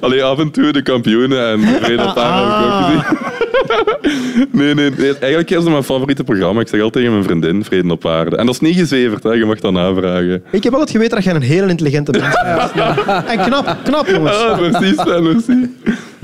Allee, af en toe de kampioenen en Vrede Paar heb ik ook gezien. [LAUGHS] Nee, nee, nee, eigenlijk is het mijn favoriete programma. Ik zeg altijd tegen mijn vriendin, Vrede op Aarde. En dat is niet gezeverd, hè. je mag dat navragen.
Ik heb altijd geweten dat jij een heel intelligente mens bent. [LAUGHS] En knap, knap jongens.
Ah, precies, ja, precies.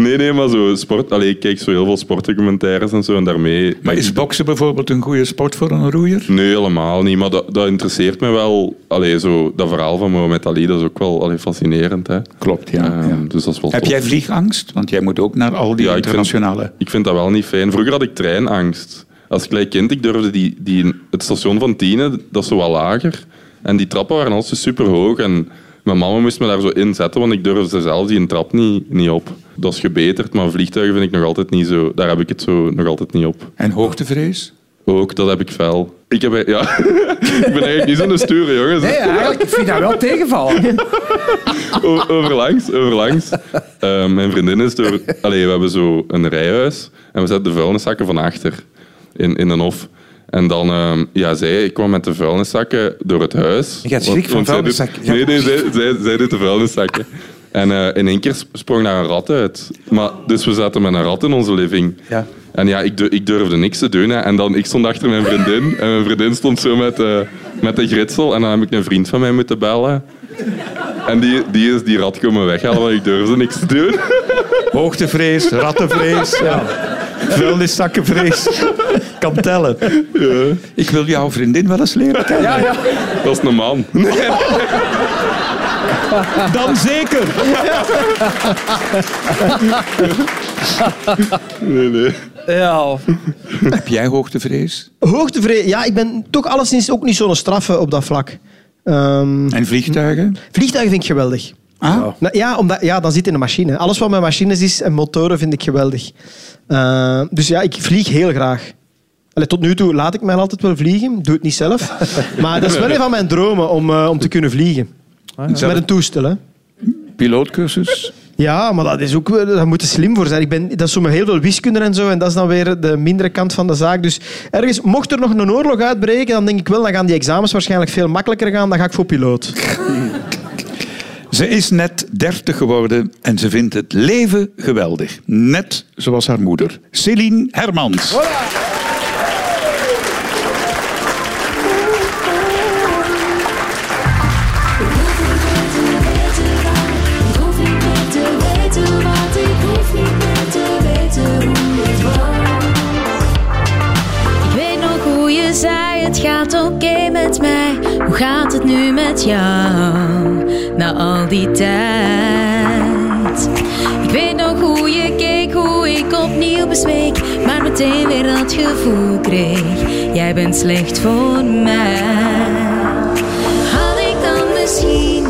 Nee, nee, maar zo sport... Allee, ik kijk zo heel veel sportdocumentaires en zo, en daarmee...
Maar is boksen bijvoorbeeld een goede sport voor een roeier?
Nee, helemaal niet. Maar dat, dat interesseert me wel. Allee, zo, dat verhaal van Mohamed Ali, dat is ook wel allee, fascinerend. Hè.
Klopt, ja.
Ehm,
ja.
Dus dat is wel
Heb
tof.
jij vliegangst? Want jij moet ook naar al die
Ja, ik vind-
internationale...
Ik vind dat wel niet fijn. Vroeger had ik treinangst. Als klein kind, ik durfde die, die, het station van Tiene, dat is zo wat lager. En die trappen waren altijd super hoog. En mijn mama moest me daar zo in zetten, want ik durfde zelf die trap niet, niet op. Dat is gebeterd, maar vliegtuigen vind ik nog altijd niet zo... Daar heb ik het zo nog altijd niet op.
En hoogtevrees?
Ook, dat heb ik fel. Ik, heb, ja. [LAUGHS] ik ben eigenlijk niet zo'n sture jongens.
Nee, eigenlijk, ik vind dat wel tegenvallen. [LAUGHS]
O- overlangs, overlangs. Eh, mijn vriendin is door... Allee, we hebben zo een rijhuis en we zetten de vuilniszakken van achter in, in een hof. En dan, ehm, ja, zij kwam met de vuilniszakken door het huis.
Je hebt schrik van
Want zij doet-
vuilniszakken.
Nee, nee, zij, zij, de vuilniszakken. En eh, in één keer sp- sprong daar een rat uit. Maar, dus we zaten met een rat in onze living.
Ja.
En ja, ik, ik durfde niks te doen. Hè. En dan, ik stond achter mijn vriendin. En mijn vriendin stond zo met, eh, met de gritsel. En dan heb ik een vriend van mij moeten bellen. En die, die is die rat komen weghalen, want ik durfde niks te doen.
Hoogtevrees, rattenvrees, ja. [LAUGHS] vuilniszakkenvrees. Kan tellen. Ik wil jouw vriendin wel eens leren kennen.
Ja, ja.
Dat is een man. [LAUGHS]
Dan zeker.
Nee, nee.
ja.
Heb jij hoogtevrees?
Hoogtevrees. Ja, ik ben toch alleszins ook niet zo'n straffe op dat vlak. Ehm,
En vliegtuigen?
vliegtuigen vind ik geweldig.
Ah,
Nou, ja, omdat, ja, dan zit in een machine. Alles wat met machines is en motoren vind ik geweldig. Eh, dus ja, ik vlieg heel graag. Allee, tot nu toe laat ik mij altijd wel vliegen. Doe het niet zelf. [LAUGHS] Maar dat is wel een van mijn dromen om, eh, om te kunnen vliegen. Met een toestel, hè.
pilootcursus?
Ja, maar dat is ook, daar moet je slim voor zijn. Ik ben, dat is zo met heel veel wiskunde en zo. En dat is dan weer de mindere kant van de zaak. Dus ergens, mocht er nog een oorlog uitbreken, dan denk ik wel, dan gaan die examens waarschijnlijk veel makkelijker gaan. Dan ga ik voor piloot. [LAUGHS]
Ze is net 30 geworden en ze vindt het leven geweldig. Net zoals haar moeder, Céline Hermans.
Jou, na al die tijd? Ik weet nog hoe je keek, hoe ik opnieuw bezweek. Maar meteen weer dat gevoel kreeg, jij bent slecht voor mij. Had ik dan misschien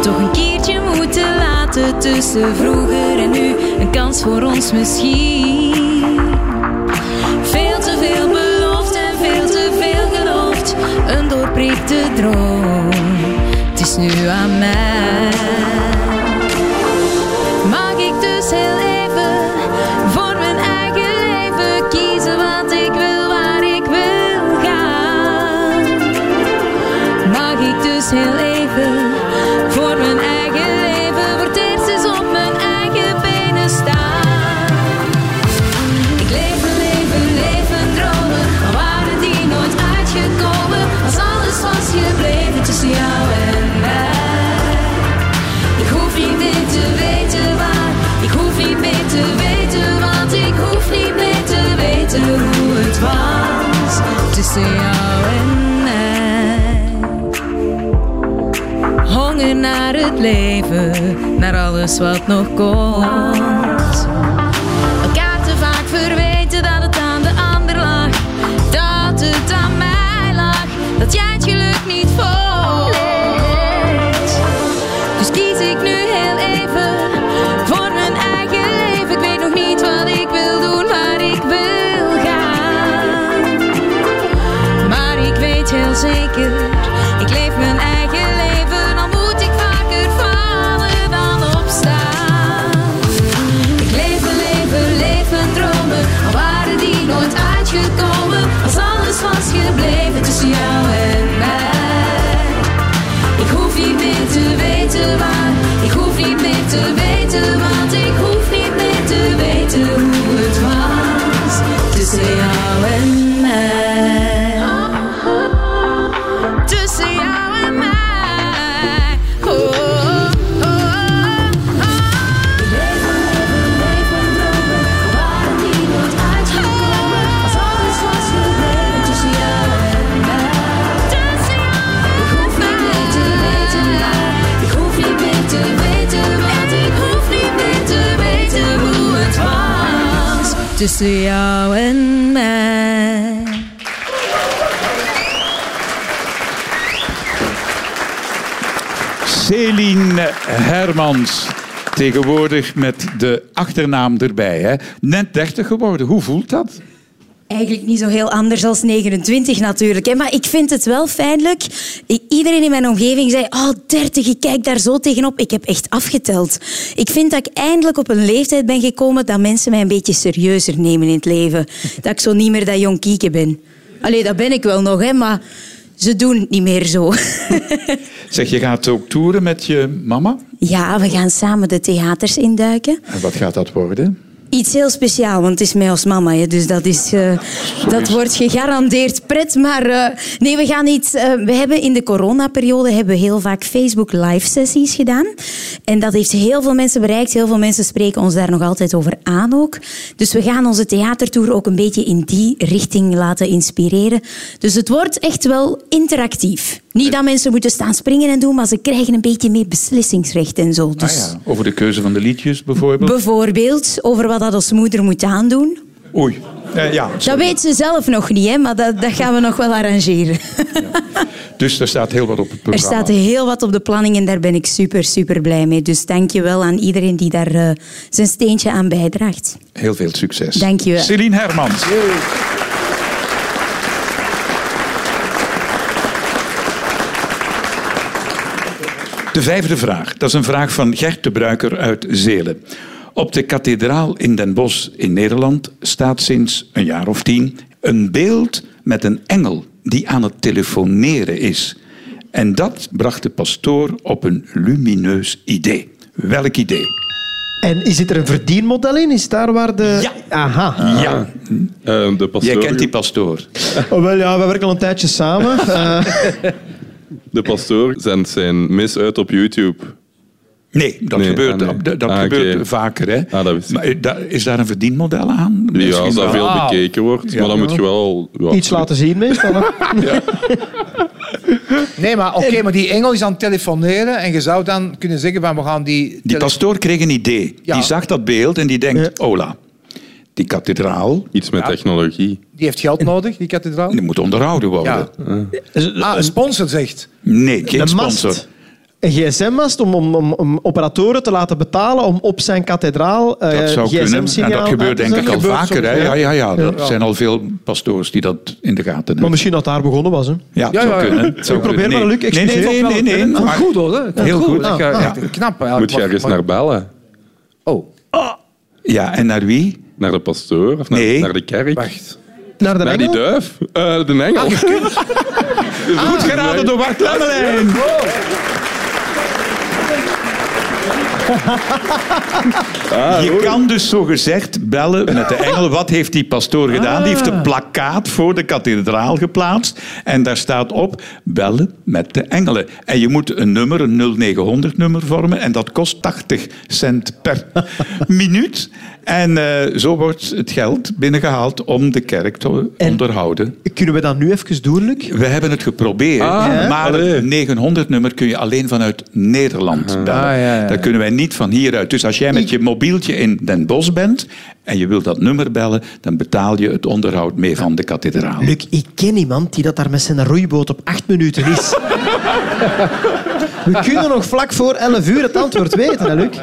toch een keertje moeten laten tussen vroeger en nu? Een kans voor ons misschien. Veel te veel beloofd en veel te veel geloofd. Een doorprichte droom. Het is nu jou en mij. Honger naar het leven, naar alles wat nog komt. Tussen jou en mij.
Céline Hermans. Tegenwoordig met de achternaam erbij. Hè? Net 30 geworden. Hoe voelt dat?
Eigenlijk niet zo heel anders als 29 natuurlijk. Hè. Maar ik vind het wel fijnlijk. Iedereen in mijn omgeving zei... Oh, 30, ik kijk daar zo tegenop. Ik heb echt afgeteld. Ik vind dat ik eindelijk op een leeftijd ben gekomen... dat mensen mij een beetje serieuzer nemen in het leven. [LAUGHS] Dat ik zo niet meer dat jong kieken ben. Allee, dat ben ik wel nog, hè, maar ze doen het niet meer zo. [LAUGHS]
Zeg, je gaat ook toeren met je mama.
Ja, we gaan samen de theaters induiken.
En wat gaat dat worden?
Iets heel speciaal, want het is mij als mama. Hè, dus dat, is, eh, dat wordt gegarandeerd pret. Maar eh, nee, we gaan iets... eh, we hebben in de coronaperiode hebben we heel vaak Facebook live sessies gedaan. En dat heeft heel veel mensen bereikt. Heel veel mensen spreken ons daar nog altijd over aan ook. Dus we gaan onze theatertour ook een beetje in die richting laten inspireren. Dus het wordt echt wel interactief. Niet dat mensen moeten staan springen en doen, maar ze krijgen een beetje meer beslissingsrecht en zo. Dus
Ah ja, over de keuze van de liedjes bijvoorbeeld.
bijvoorbeeld over wat dat als moeder moet aandoen.
Oei. Eh, ja,
Dat weet ze zelf nog niet, hè, maar dat, dat gaan we nog wel arrangeren.
dus er staat heel wat op het
Er
programma.
staat heel wat op de planning en daar ben ik super, super blij mee. Dus dank je wel aan iedereen die daar eh, zijn steentje aan bijdraagt.
Heel veel succes.
Dank je wel.
Céline Hermans. De vijfde vraag. Dat is een vraag van Gert de Bruiker uit Zelen. Op de kathedraal in Den Bosch in Nederland staat sinds een jaar of tien een beeld met een engel die aan het telefoneren is. En dat bracht de pastoor op een lumineus idee. Welk idee?
En is dit er een verdienmodel in? Is daar waar de...
Ja.
Aha.
Ja,
Eh, de pastoor,
jij kent die pastoor.
Oh, wel, ja, we werken al een tijdje samen. [LAUGHS] Eh,
de pastoor zendt zijn mis uit op YouTube.
Nee, dat
Nee,
gebeurt,
ah, nee.
dat, dat
Ah,
gebeurt vaker. Hè?
Ah, dat
maar eh, da- is daar een verdienmodel aan?
Ja, als dat
wel.
veel bekeken wordt.
Ja.
Maar dan moet je wel... ja,
iets laten zien meestal. [LAUGHS]
Nee, maar oké, maar die engel is aan het telefoneren en je zou dan kunnen zeggen van we gaan die...
Die pastoor kreeg een idee.
Ja.
Die zag dat beeld en die denkt, Ola, die kathedraal
Iets met technologie.
Die heeft geld nodig, die kathedraal.
die moet onderhouden worden.
Ja. Ah, een sponsor zegt.
Nee, geen
een
sponsor.
mast. Een gsm-mast om, om, om, om operatoren te laten betalen om op zijn kathedraal eh
Dat zou kunnen. En dat gebeurt denk ik al vaker. Hè? Ja, ja, ja. Er
Ja.
zijn al veel pastoors die dat in de gaten
Maar
hebben.
misschien dat daar begonnen was. Hè.
Ja, zou
ja, ja.
kunnen. Zou
Ik probeer
kunnen.
maar, Luc,
Nee, nee, nee, nee, nee.
Goed
maar-
goed hoor. hè.
Heel goed.
Ah,
knap eigenlijk.
Moet je ergens
Maar-
naar bellen?
Oh,
Ja, en naar wie?
Naar de pastoor? Of naar,
Nee.
naar de kerk?
wacht.
Naar de
Naar die
engel?
duif? Eh, de engel. [LAUGHS]
Goed geraden door Bart Lemmelijn. Je kan dus zo gezegd bellen met de engel. Wat heeft die pastoor gedaan? Die heeft een plakkaat voor de kathedraal geplaatst. En daar staat op, bellen met de engelen. En je moet een nummer, een 0900-nummer vormen. En dat kost 80 cent per [LAUGHS] minuut. En eh, zo wordt het geld binnengehaald om de kerk te
En-
onderhouden.
Kunnen we dat nu even doen, Luc?
We hebben het geprobeerd,
Ah,
maar het 900-nummer kun je alleen vanuit Nederland bellen.
Ah, ja, ja, ja.
Dat kunnen wij niet van hieruit. Dus als jij met je mobieltje in Den Bosch bent en je wilt dat nummer bellen, dan betaal je het onderhoud mee van de kathedraal.
Luc, ik ken iemand die dat daar met zijn roeiboot op acht minuten is. [LAUGHS] We kunnen nog vlak voor 11 uur het antwoord weten, hè, Luc?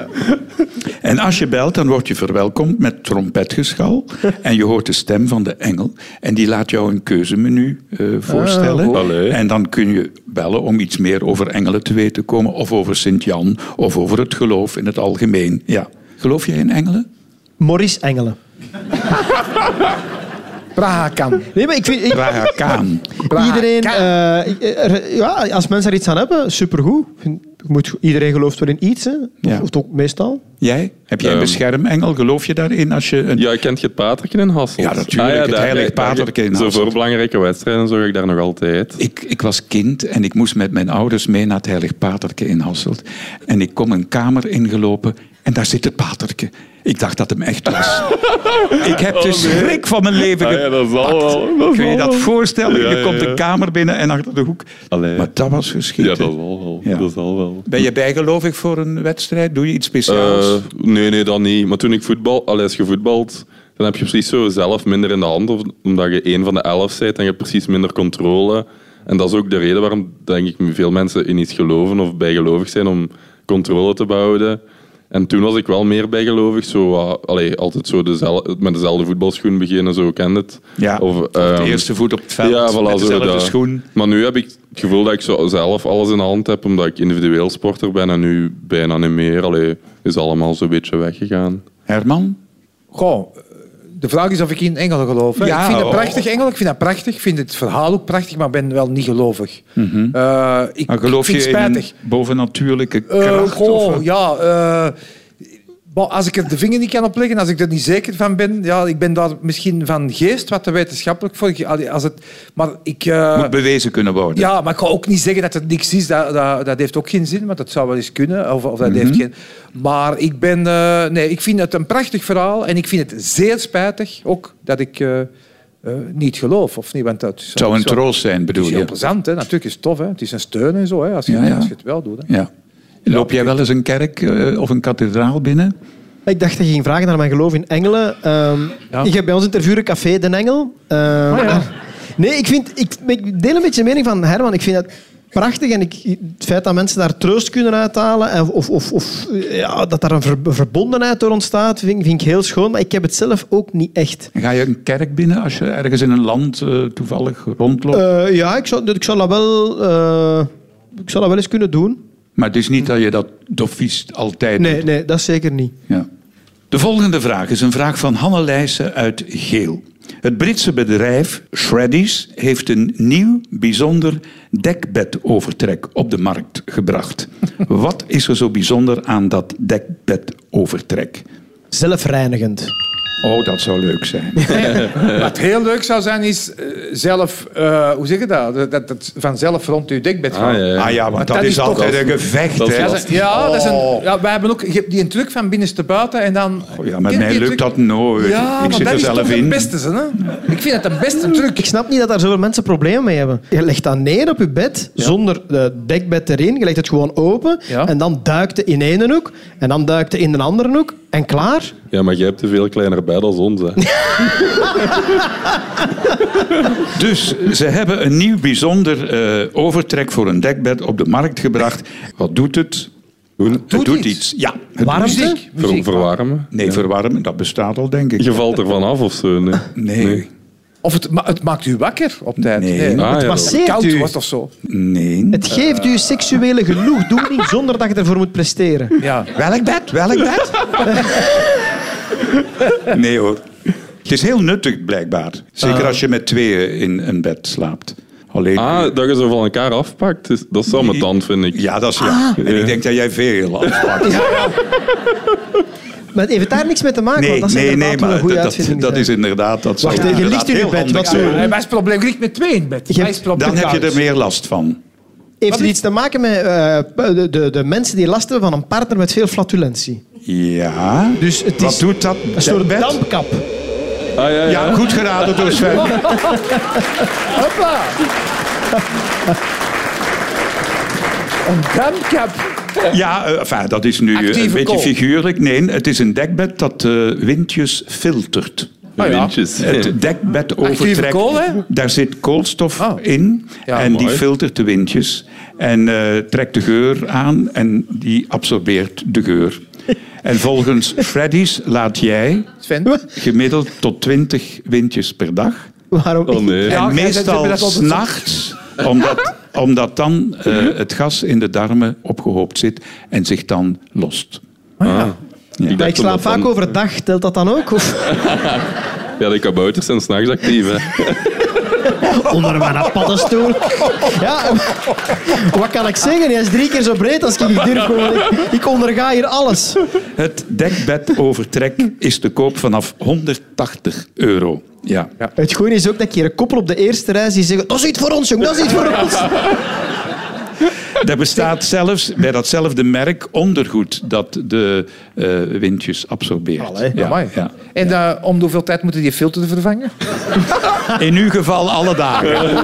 En als je belt, dan word je verwelkomd met trompetgeschal en je hoort de stem van de engel en die laat jou een keuzemenu eh, voorstellen.
Allee.
en dan kun je bellen om iets meer over engelen te weten te komen of over Sint-Jan of over het geloof in het algemeen. Ja. Geloof jij in engelen?
Maurice Engelen.
Praha kan.
Nee, maar ik vind... ik-. Iedereen, eh, er- ja, als mensen er iets aan hebben, supergoed. Ik vind- je Moet, iedereen gelooft wel in iets, hè? Of,
Ja.
of toch meestal.
Jij? Heb jij een
Ehm.
beschermengel? Geloof je daarin als je een...
Ja, je kent je het Paterken in Hasselt?
Ja, natuurlijk, het
daar-
heilige
daar-
Paterken in
Zo
Hasselt.
voor belangrijke wedstrijden zorg ik daar nog altijd.
Ik, ik was kind en ik moest met mijn ouders mee naar het Heilig Paterke in Hasselt. En ik kom een kamer ingelopen en daar zit het paterke. Ik dacht dat hem echt was. [LAUGHS] ik heb de schrik van mijn leven
Ah ja, dat zal
gepakt.
wel, dat
Kun je dat voorstellen?
Ja,
je
ja,
komt
ja.
de kamer binnen en achter de hoek.
Allee.
Maar dat was
Ja,
geschieden.
dat zal wel.
Ja.
Dat zal wel.
Ben je bijgelovig voor een wedstrijd? Doe je iets speciaals?
Eh, nee, nee, dat niet. Maar toen ik voetbal, allee, als je voetbalt, dan heb je precies zo zelf minder in de hand. Omdat je één van de elf bent en je hebt precies minder controle. En dat is ook de reden waarom denk ik veel mensen in iets geloven of bijgelovig zijn om controle te behouden. En toen was ik wel meer bijgelovig. Zo, allee, altijd zo dezelfde, met dezelfde voetbalschoen beginnen, zo ken het.
ja,
Of,
de
ehm,
eerste voet op het veld
ja, voilà,
met dezelfde
dat.
schoen.
Maar nu heb ik het gevoel dat ik zo zelf alles in de hand heb, omdat ik individueel sporter ben en nu bijna niet meer. Allee, is allemaal zo'n beetje weggegaan.
Herman?
Goh, de vraag is of ik in engelen geloof. Hè.
Ja,
ik vind het
oh.
prachtig, engel. Ik vind dat prachtig. Ik vind het verhaal ook prachtig, maar ben wel niet gelovig. Eh, ik,
Mhm. Maar geloof
ik
je
het
in
spijtig.
bovennatuurlijke
Eh,
kracht? of wat?
ja. Als ik er de vinger niet kan opleggen, als ik er niet zeker van ben, ja, ik ben daar misschien van geest wat te wetenschappelijk voor. Als het, maar ik, eh,
Moet bewezen kunnen worden.
ja, maar ik ga ook niet zeggen dat er niks is. Dat, dat, dat heeft ook geen zin, want dat zou wel eens kunnen. Of, of dat
Mhm.
heeft geen... Maar ik ben... eh, nee, ik vind het een prachtig verhaal. En ik vind het zeer spijtig ook dat ik eh, niet geloof. Of niet, want dat
Het zou een
het
troost zijn,
Het
bedoel
is heel
je?
plezant, hè. natuurlijk is het tof. Hè. Het is een steun en zo, hè, als, je,
Ja, ja.
als je het wel doet. Hè.
Ja. Loop jij wel eens een kerk eh, of een kathedraal binnen?
Ik dacht dat je ging vragen naar mijn geloof in engelen. Ehm,
Ja.
Ik heb bij ons interviewen Café Den Engel.
Oh, ja.
Nee, ik, vind, ik, ik deel een beetje de mening van Herman. Ik vind het prachtig en ik, het feit dat mensen daar troost kunnen uithalen en of, of, of ja, dat daar een ver- verbondenheid door ontstaat, vind, vind ik heel schoon. Maar ik heb het zelf ook niet echt.
Ga je een kerk binnen als je ergens in een land eh, toevallig rondloopt?
Eh, ja, ik zou, ik zou dat wel... eh, ik zou dat wel eens kunnen doen.
Maar het is niet dat je dat doffies altijd
Nee,
doet.
nee, dat zeker niet.
Ja. De volgende vraag is een vraag van Hanne Leijsen uit Geel. Het Britse bedrijf Shreddies heeft een nieuw, bijzonder dekbedovertrek op de markt gebracht. Wat is er zo bijzonder aan dat dekbedovertrek?
Zelfreinigend.
Oh, dat zou leuk zijn. [LAUGHS]
Wat heel leuk zou zijn, is eh, zelf... eh, hoe zeg je dat? Dat, dat, dat vanzelf rond uw dekbed
Ah, ja, ja.
Ah ja, want dat,
dat
is
is toch-
altijd een gevecht.
dat is
hè.
Ja, dat- dat is
Oh.
een, ja, wij hebben ook je hebt die een truc van binnenste buiten en dan...
Oh ja, met mij lukt
truc?
dat nooit.
Ja,
ik
maar
zit
dat
er
is
zelf
toch de
in.
beste, hè? Ik vind het de beste truc.
Ik snap niet dat daar zoveel mensen problemen mee hebben. Je legt dat neer op je bed, zonder de dekbed erin. Je legt het gewoon open.
Ja.
En dan duikt het in één hoek. En dan duikt het in de andere hoek. En klaar.
Ja, maar jij hebt een veel kleiner bed als ons. Hè. [LAUGHS]
Dus ze hebben een nieuw bijzonder eh, overtrek voor een dekbed op de markt gebracht. Wat doet het? Het doet
iets.
iets. Ja, het
Warmte?
doet iets.
Ver- verwarmen.
Nee, verwarmen, dat bestaat al, denk ik.
Je valt ervan af of zo. Nee.
Nee,
Of het, ma- het maakt u wakker op tijd.
Nee.
Ah,
het
ja.
masseert koud
u.
wordt of zo.
nee.
Het geeft u seksuele genoegdoening zonder dat je ervoor moet presteren.
Ja.
Welk bed? Welk bed? [LAUGHS] nee hoor. Het is heel nuttig, blijkbaar. Zeker als je met tweeën in een bed slaapt. Alleen,
Ah, dat je zo van elkaar afpakt, dat is wel mijn tand, vind ik.
Ja, dat is ja. En ik denk dat jij veel afpakt. [LAUGHS]
Maar het heeft daar niks mee te maken,
Nee,
want dat is
nee, nee, maar
een goede
dat, is inderdaad... Dat
Wacht, je ligt in je
heel
bed, wat?
Ja, is het probleem, je ligt met twee in bed.
Dan heb je er meer last van.
Heeft het iets te maken met eh, de, de, de mensen die last hebben van een partner met veel flatulentie?
Ja.
Dus het
Wat doet dat?
een soort
bed?
dampkap.
Ah, ja, ja.
Ja, goed geraden door Sven. [LAUGHS]
Hoppa. Een dampkap. [LAUGHS]
Ja, eh, enfin, dat is nu eh,
Actieve
een beetje
kool.
figuurlijk. Nee, het is een dekbed dat eh, windjes filtert.
Ah, ja.
Windjes.
Het dekbed overtrekt.
kool, hè?
Daar zit koolstof
Ah.
in
Ja,
en die filtert de windjes. En eh, trekt de geur aan en die absorbeert de geur. [LAUGHS] En volgens Freddy's laat jij
Sven?
gemiddeld tot 20 windjes per dag.
Waarom
Oh nee.
Ja,
en
zet-
meestal s'nachts, omdat, [LAUGHS] omdat dan eh, het gas in de darmen opgehoopt zit en zich dan lost.
Ah.
Ja.
Ik,
slaap vaak
dan-
overdag. Telt dat dan ook? Of [LAUGHS]
Ja, de kabouters zijn s'nachts actief. Hè. [LAUGHS]
onder mijn paddenstoel? Ja, wat kan ik zeggen? Hij is drie keer zo breed als ik. Gewoon. Ik, ik onderga hier alles.
Het dekbedovertrek is te koop vanaf 180 euro. Ja.
Het goede is ook dat hier een koppel op de eerste rij zie zeggen... Dat is iets voor ons, jong. Dat is iets voor ons.
Er bestaat zelfs bij datzelfde merk ondergoed dat de eh, windjes absorbeert.
Allee.
Ja.
En eh, om de hoeveel tijd moeten die filter vervangen?
In uw geval alle dagen. [LAUGHS]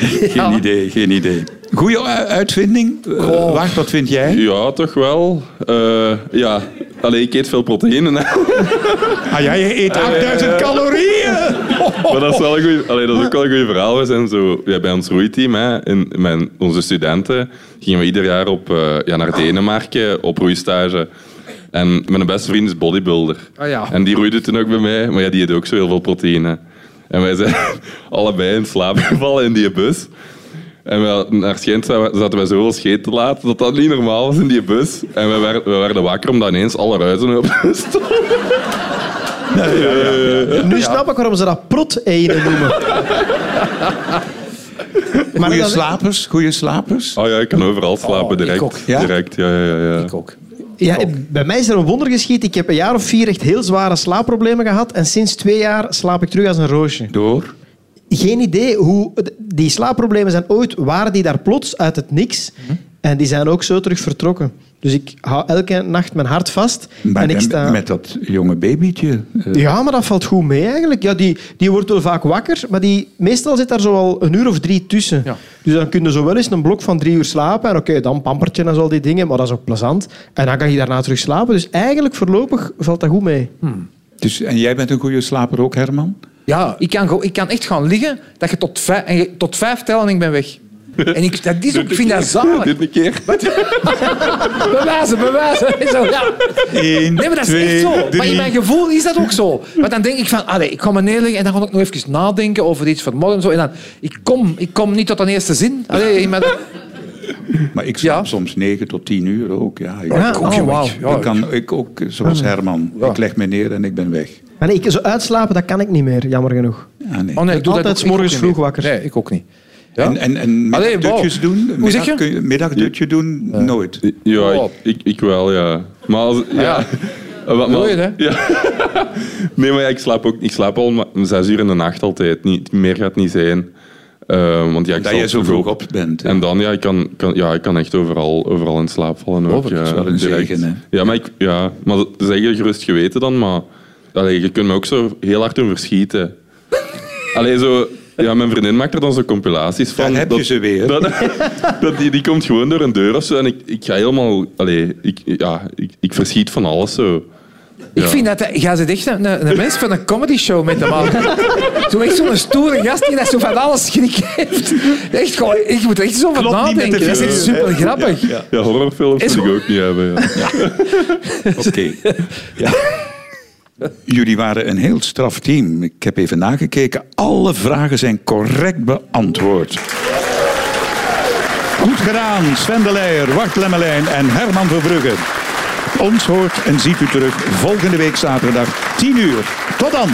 [LAUGHS] Geen idee, geen idee. Goeie u- uitvinding. Uh, Wacht, wat vind jij?
Ja, toch wel. Eh, ja, Allee, ik eet veel proteïne. [LAUGHS]
Ah ja, je eet 8000 calorieën. [LAUGHS]
Maar dat is wel een goeie, allee, dat is ook wel een goed verhaal. We zijn zo, ja, bij ons roeiteam, hè, in mijn, onze studenten, gingen we ieder jaar op, eh, ja, naar Denemarken op roeistage. En mijn beste vriend is bodybuilder.
Ah, ja.
En die roeide toen ook bij mij, maar ja, die eet ook zo heel veel proteïne. En wij zijn [LAUGHS] allebei in slaap gevallen in die bus. En we, naar schijnt zaten wij zoveel scheet te laten dat dat niet normaal was in die bus. En we werden, we werden wakker omdat ineens alle ruizen op stonden.
Nu snap ik waarom ze dat prot-ene noemen. Maar
Goeie slapers, goeie slapers.
Oh ja, ik kan overal slapen
ik
direct.
ook.
Ja?
Direct, ja, ja, ja. ja.
Ik ook.
Ja, bij mij is er een wonder geschied. Ik heb een jaar of vier echt heel zware slaapproblemen gehad. En sinds twee jaar slaap ik terug als een roosje.
Door.
Geen idee hoe... Die slaapproblemen zijn ooit... Waren die daar plots uit het niks. En die zijn ook zo terug vertrokken. Dus ik hou elke nacht mijn hart vast.
Maar
en ik
met-
sta...
met dat jonge babytje. eh,
Ja, maar dat valt goed mee eigenlijk. Ja, die, die wordt wel vaak wakker, maar die, meestal zit daar zo al een uur of drie tussen.
Ja.
Dus dan kun je zo wel eens een blok van drie uur slapen. En oké, dan pampertje en zo die dingen, maar dat is ook plezant. En dan kan je daarna terug slapen. Dus eigenlijk voorlopig valt dat goed mee.
Dus, en jij bent een goede slaper ook, Herman?
Ja, ik kan, ik kan echt gaan liggen dat je tot vijf, tot vijf tellen en ik ben weg. En ik, dat is ook, ik vind dat zalig.
Dit een keer. [LAUGHS]
Bewijzen, bewijzen. [LAUGHS] Zo, ja.
Eén,
Nee, maar dat is
twee,
echt zo. Maar
drie.
in mijn gevoel is dat ook zo. Want dan denk ik van, allee, ik ga me neerleggen en dan ga ik nog even nadenken over iets van morgen. en Zo. En dan, ik kom, ik kom niet tot een eerste zin. Allee, in mijn- [LAUGHS]
Maar ik slaap
Ja.
soms 9 tot 10 uur ook. Ja, ik,
Ja,
ook,
oh, wauw.
Ja,
ik kan ik ook, zoals Herman.
Ja.
Ik leg me neer en ik ben weg.
Maar nee, ik, zo uitslapen, dat kan ik niet meer, jammer genoeg.
Ah, nee.
Oh nee, ik doe
Altijd
dat ook-
's morgens vroeg wakker.
Nee, ik ook niet. Ja?
En, en, en
Allee,
middagdutjes
wow.
doen?
Hoe zeg je?
Middag- Middagdutje doen? Nooit.
Ja, ik, ik, ik wel, ja. Maar als... Ja. Eh, wat-
Doe je, hè?
Ja. [LAUGHS] nee, maar ja, ik slaap ook... Ik slaap al maar zes uur in de nacht altijd. Niet, meer gaat niet zijn. Eh, want ja, ik
Dat je zo
vroeg
op bent. hè.
En dan, ja, ik kan, kan, ja, ik kan echt overal, overal in slaap vallen. Ook,
Oh, dat is
ja,
wel een
direct.
zegen, hè?
Ja, maar, ik, ja, maar dat is eigenlijk gerust geweten dan. Maar allee, je kunt me ook zo heel hard doen verschieten. Allee, zo... Ja, mijn vriendin maakt er dan zo compilaties van.
Daar heb je ze weer.
Dat, [LAUGHS] dat, die, die komt gewoon door een deur of zo. En ik, ik ga helemaal... Allee, ik, ja, ik, ik verschiet van alles zo.
Ik
Ja.
vind dat... hij- Jij bent echt een, een, een mens van een comedy show met hem aan. Zo echt zo'n stoere gast die dat zo van alles schrik heeft. Echt gewoon... Ik moet er echt zo van nadenken. Dat is echt super grappig.
Ja,
Ja, horrorfilms moet ik ook niet hebben. Ja. [LAUGHS]
Oké. Ja. [LAUGHS] Jullie waren een heel straf team. Ik heb even nagekeken. Alle vragen zijn correct beantwoord. Goed gedaan, Sven de Leijer, Wart Lemmelijn en Herman Verbrugge. Ons hoort en ziet u terug volgende week zaterdag 10 uur. Tot dan!